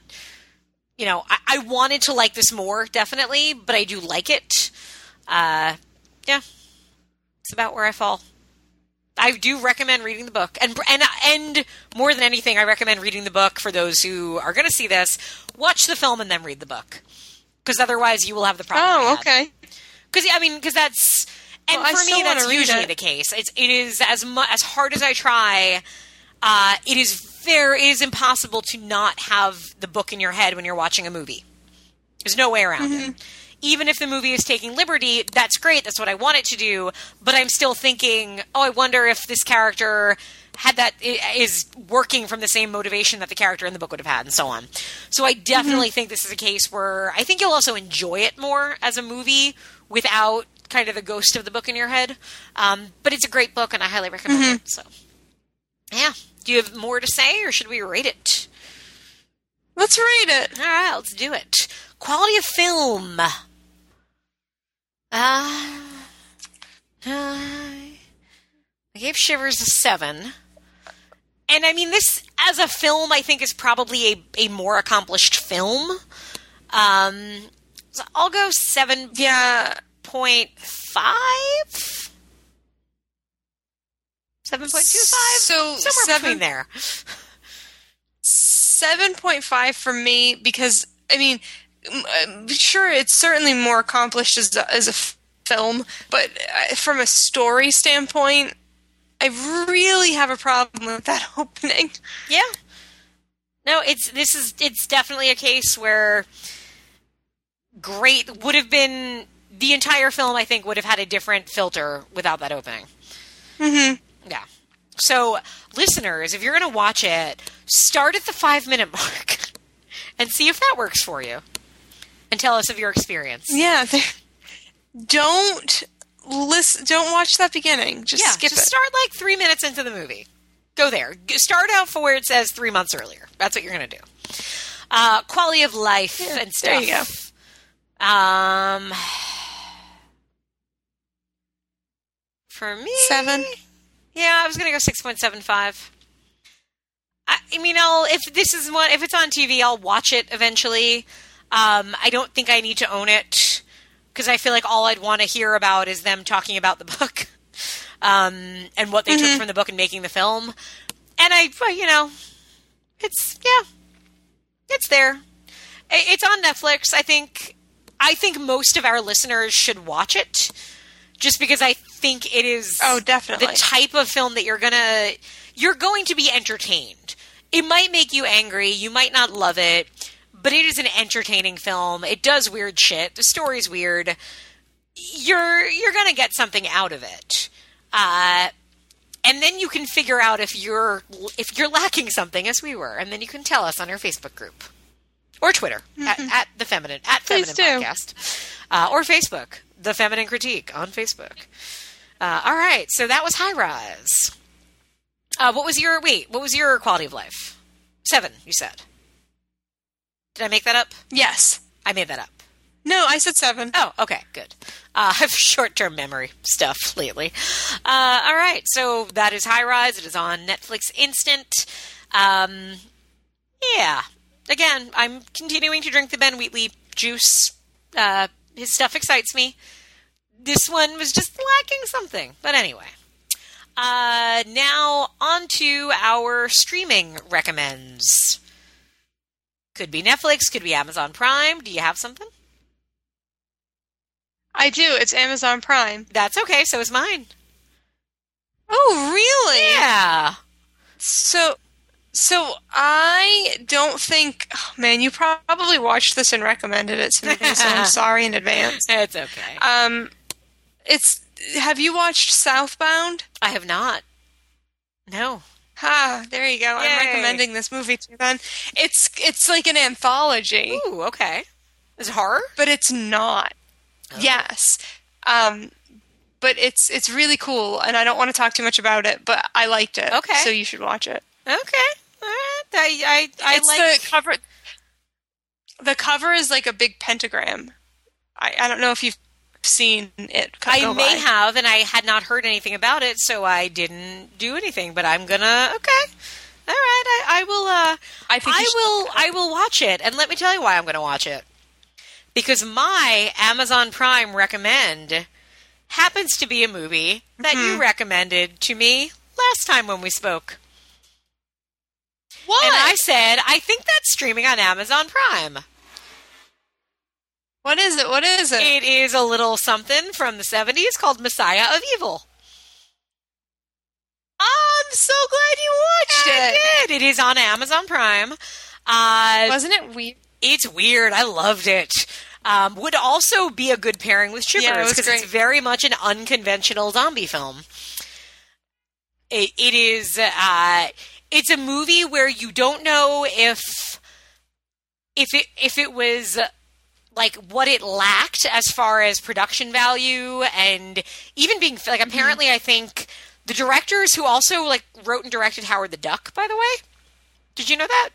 You know, I, I wanted to like this more, definitely, but I do like it. Uh, yeah, it's about where I fall. I do recommend reading the book, and and and more than anything, I recommend reading the book for those who are going to see this. Watch the film and then read the book, because otherwise you will have the problem. Oh, okay. Because I mean, because that's and Well, for me that's usually it. the case. It's it is as mu- as hard as I try. Uh, it is very it is impossible to not have the book in your head when you're watching a movie. There's no way around Mm-hmm. it. Even if the movie is taking liberty, that's great. That's what I want it to do. But I'm still thinking, oh, I wonder if this character had that is working from the same motivation that the character in the book would have had, and so on. So I definitely Mm-hmm. think this is a case where I think you'll also enjoy it more as a movie without kind of the ghost of the book in your head. Um, but it's a great book, and I highly recommend Mm-hmm. it. So, yeah. Do you have more to say, or should we rate it? Let's read it. All right, let's do it. Quality of film. Uh, uh, I gave Shivers a seven. And I mean, this as a film, I think is probably a, a more accomplished film. Um, so I'll go seven Yeah. point five. Seven point two five. So, somewhere seven- between there. 7.5 for me because I mean sure it's certainly more accomplished as a, as a film but uh, from a story standpoint I really have a problem with that (laughs) opening. Yeah. No, it's this is it's definitely a case where great would have been the entire film I think would have had a different filter without that opening. Mhm. Yeah. So, listeners, if you're going to watch it, start at the 5 minute (laughs) mark and see if that works for you. And tell us of your experience. Yeah, (laughs) don't listen don't watch that beginning. Just yeah, skip just it. start like 3 minutes into the movie. Go there. Start out for where it says 3 months earlier. That's what you're going to do. Uh, quality of life and stuff. there you go. Um, for me, Seven. Yeah, I was gonna go six point seven five. I, I mean, I'll if this is one if it's on TV, I'll watch it eventually. Um, I don't think I need to own it because I feel like all I'd want to hear about is them talking about the (laughs) book um, and what they took from the book and making the film. And I, you know, it's yeah, it's there. It's on Netflix. I think. I think most of our listeners should watch it, just because I think it is Oh, definitely. the type of film that you're gonna you're going to be entertained. It might make you angry. You might not love it, but it is an entertaining film. It does weird shit. The story's weird. You're you're gonna get something out of it. Uh, and then you can figure out if you're if you're lacking something as we were and then you can tell us on our facebook group or twitter at, at the feminine at Please feminine do. podcast uh, or facebook the feminine critique on facebook Uh, all right, so that was High Rise. Uh, what was your wait? What was your quality of life? Seven, you said. Did I make that up? Yes. I made that up. No, I said seven. Oh, okay, good. Uh, (laughs) I have short-term memory stuff lately. Uh, all right, so that is High Rise. It is on Netflix Instant. Um, yeah. Again, I'm continuing to drink the Ben Wheatley juice. Uh, his stuff excites me. This one was just lacking something. But anyway. Uh, now on to our streaming recommends. Could be Netflix, could be Amazon Prime. Do you have something? I do. It's Amazon Prime. That's okay. So is mine. Oh, really? Yeah. So, so I don't think. Oh, man, you probably watched this and recommended it to me, so I'm (laughs) sorry in advance. It's okay. Um, it's. Have you watched Southbound? I have not. No. Ah, there you go. Yay. I'm recommending this movie to you then. It's it's like an anthology, Ooh, okay. Is it horror? but it's not. Yes. Um, but it's it's really cool, and I don't want to talk too much about it, but I liked it. Okay. So you should watch it. Okay. All right. I I, I it's like. the cover. The cover is like a big pentagram. I, I don't know if you've seen it. I may by. have, and I had not heard anything about it, so I didn't do anything. But I'm gonna. Okay. All right. I, I will. Uh, I think I will. I will watch it, and let me tell you why I'm going to watch it. Because my Amazon Prime recommend happens to be a movie that Mm-hmm. you recommended to me last time when we spoke. What? And I said, I think that's streaming on Amazon Prime. What is it? What is it? It is a little something from the 70s called Messiah of Evil. I'm so glad you watched I it. did. It is on Amazon Prime. Uh, Wasn't it weird? it's weird. I loved it. Um, would also be a good pairing with Yeah, it because it's very much an unconventional zombie film. It, it is. Uh, it's a movie where you don't know if if it if it was like what it lacked as far as production value and even being like Mm-hmm. apparently I think the directors who also like wrote and directed Howard the Duck by the way. Did you know that?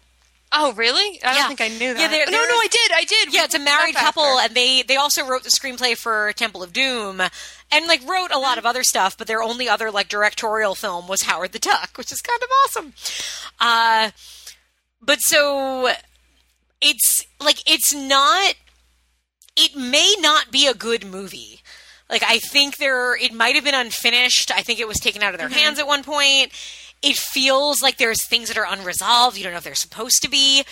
Oh, really? I don't Yeah. think I knew that. Yeah, no, there no, is- I did. I did. Yeah, it's a married couple, and they they also wrote the screenplay for Temple of Doom, and like wrote a lot of other stuff. But their only other like directorial film was Howard the Duck, which is kind of awesome. Uh, but so it's like it's not. It may not be a good movie. Like I think there, it might have been unfinished. I think it was taken out of their mm-hmm. hands at one point. It feels like there's things that are unresolved. You don't know if they're supposed to be.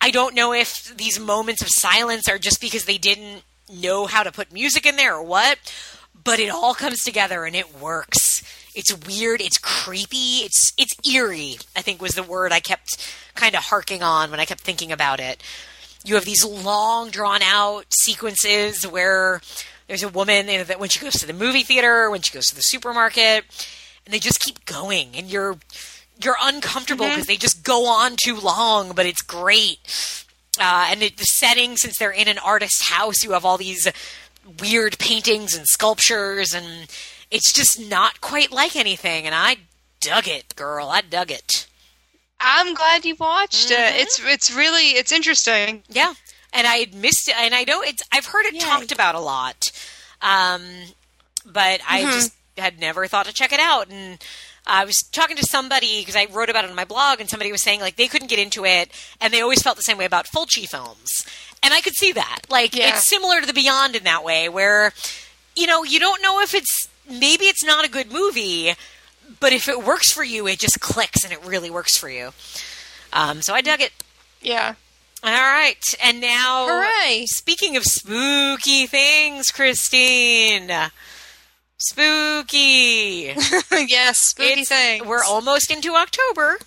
I don't know if these moments of silence are just because they didn't know how to put music in there or what, but it all comes together and it works. It's weird, it's creepy, it's it's eerie, I think was the word I kept kind of harking on when I kept thinking about it. You have these long drawn out sequences where there's a woman you know, that when she goes to the movie theater, when she goes to the supermarket, and they just keep going and you're you're uncomfortable because they just go on too long, but it's great. Uh, and it, the setting, since they're in an artist's house, you have all these weird paintings and sculptures, and it's just not quite like anything. And I dug it, girl. I dug it. I'm glad you watched Mm-hmm. it. It's it's really it's interesting. Yeah, and I had missed it, and I know it's. I've heard it Yay. talked about a lot, um, but I just had never thought to check it out. And I was talking to somebody because I wrote about it on my blog, and somebody was saying like they couldn't get into it, and they always felt the same way about Fulci films, and I could see that. Like Yeah. it's similar to The Beyond in that way, where you know you don't know if it's maybe it's not a good movie. But if it works for you, it just clicks and it really works for you. Um, so I dug it. Yeah. All right, and now, Hooray. speaking of spooky things, Christine, spooky. (laughs) yes, spooky It's- thing. We're almost into October.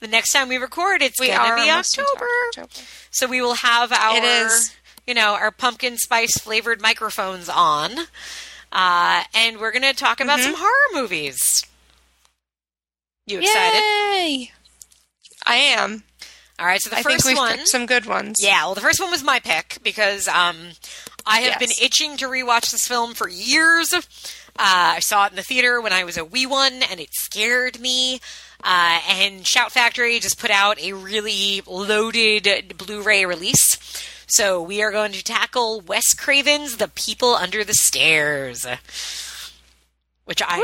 The next time we record, it's we gonna be October. October. So we will have our, It is. you know, our pumpkin spice flavored microphones on, uh, and we're going to talk about Mm-hmm. some horror movies. You excited? Yay! I am. All right. So the I first think we've one, picked some good ones. Yeah, well, the first one was my pick because um, I have Yes. been itching to rewatch this film for years. Uh, I saw it in the theater when I was a wee one, and it scared me. Uh, and Shout Factory just put out a really loaded Blu-ray release. So we are going to tackle Wes Craven's The People Under the Stairs, which I'm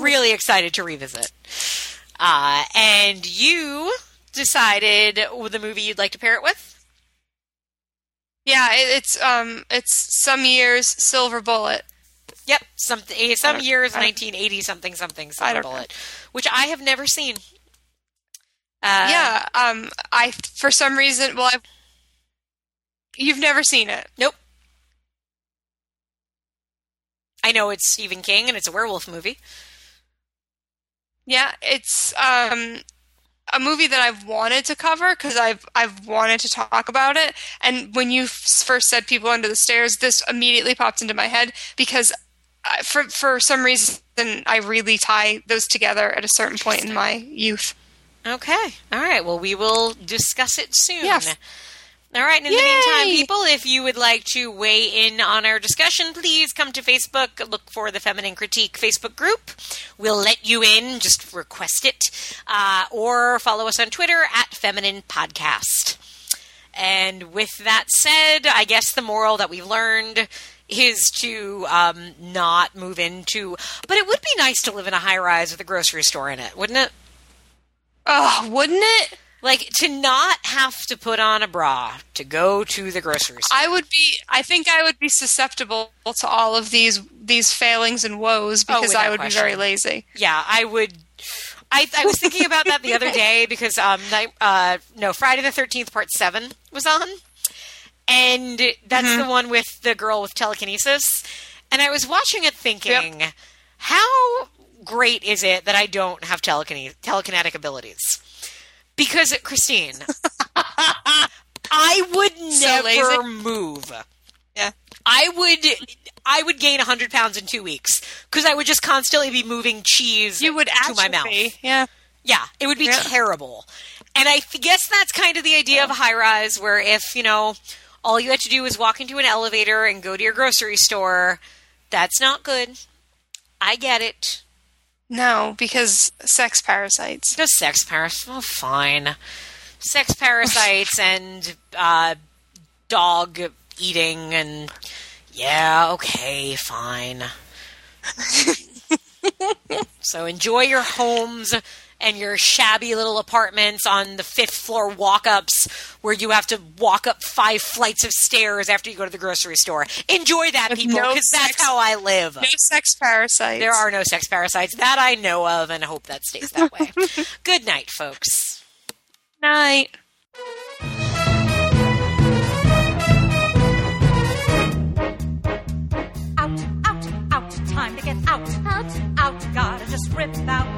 really excited to revisit. Uh, and you decided the movie you'd like to pair it with? Yeah, it, it's um, it's some years Silver Bullet. Yep, some eh, some years, 1980 something something Silver don't know. Bullet, which I have never seen. Uh, yeah, um, I for some reason, well, I've, you've never seen it. Nope. I know it's Stephen King and it's a werewolf movie. Yeah, it's um a movie that I've wanted to cover because I've I've wanted to talk about it. And when you first said "People Under the Stairs," this immediately popped into my head because I, for for some reason I really tie those together at a certain point in my youth. Okay. All right. Well, we will discuss it soon. Yes. All right. In the meantime, people, if you would like to weigh in on our discussion, please come to Facebook. Look for the Feminine Critique Facebook group. We'll let you in. Just request it. Uh, or follow us on Twitter at Feminine Podcast. And with that said, I guess the moral that we've learned is to um, not move into. But it would be nice to live in a high rise with a grocery store in it, wouldn't it? Oh, wouldn't it? Like to not have to put on a bra to go to the grocery store. I would be. I think I would be susceptible to all of these these failings and woes Oh, because without I would question. be very lazy. yeah, I would. I, I was thinking about that the other day because um, night, uh, no, Friday the Thirteenth Part Seven was on, and that's the one with the girl with telekinesis. And I was watching it thinking, how great is it that I don't have telekine- telekinetic abilities? Because Christine, (laughs) I would never lazy. move. Yeah. I would I would gain 100 pounds in 2 weeks cuz I would just constantly be moving cheese You would to my mouth. Yeah. Yeah, it would be Yeah. terrible. And I guess that's kind of the idea of a high rise where if, you know, all you had to do is walk into an elevator and go to your grocery store, that's not good. I get it. No, because sex parasites. Just sex parasites. Oh, fine. Sex parasites (laughs) and uh, dog eating and yeah, okay, fine. (laughs) so enjoy your homes and your shabby little apartments on the fifth floor walk ups where you have to walk up five flights of stairs after you go to the grocery store. Enjoy that, With people, no because that's how I live. No sex parasites. There are no sex parasites that I know of, and I hope that stays that way. (laughs) Good night, folks. night. Out, out, out, time to get out. Out, out, gotta just rip out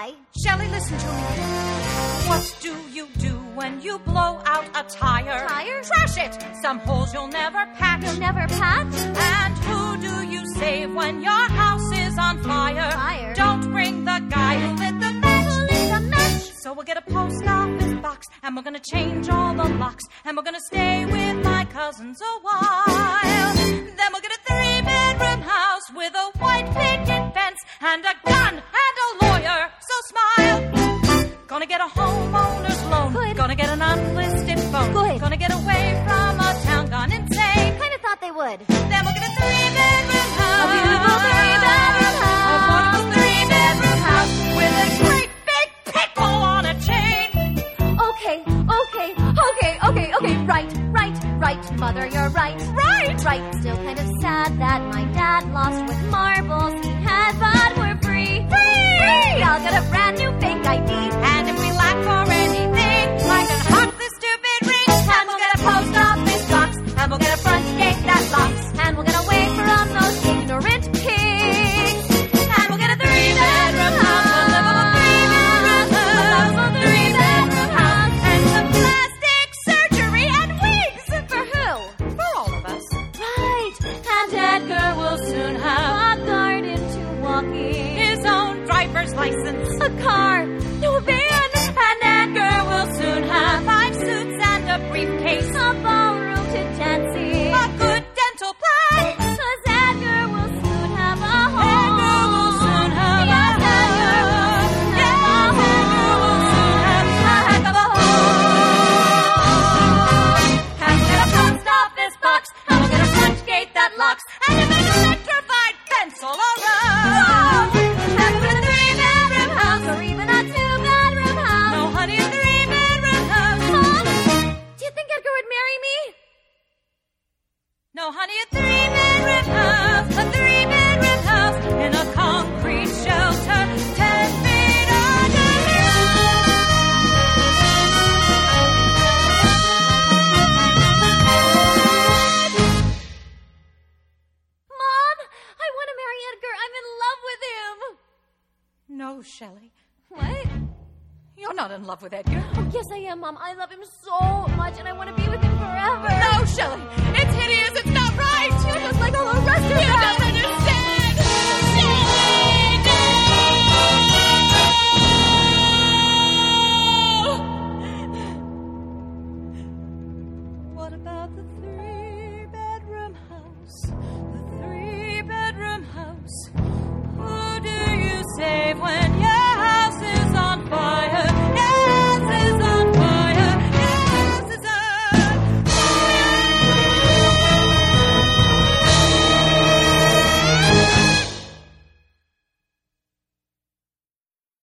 Why? Shelley, listen to me. What do you do when you blow out a tire? Tire? Trash it! Some holes you'll never patch. You'll never patch? And who do you save when your house is on fire? Fire? Don't bring the guy who lit the match. Who lit the match? So we'll get a post office box and we're gonna change all the locks and we're gonna stay with my cousins a while. Then we'll get a three bedroom house with a white picket fence and a gun and a lawyer. Smile. Gonna get a homeowner's loan. Good. Gonna get an unlisted phone. Good. Gonna get away from a town gone insane. Kinda thought they would. Then we'll get a three bedroom house. A beautiful three-bedroom house. A wonderful three bedroom house with a great big pickle on a chain. Okay, okay, okay, okay, okay. Right, right, right, mother, you're right. Right. Right. Still kind of sad that my dad lost with marbles he had, but we're free. Free! I'll get a brand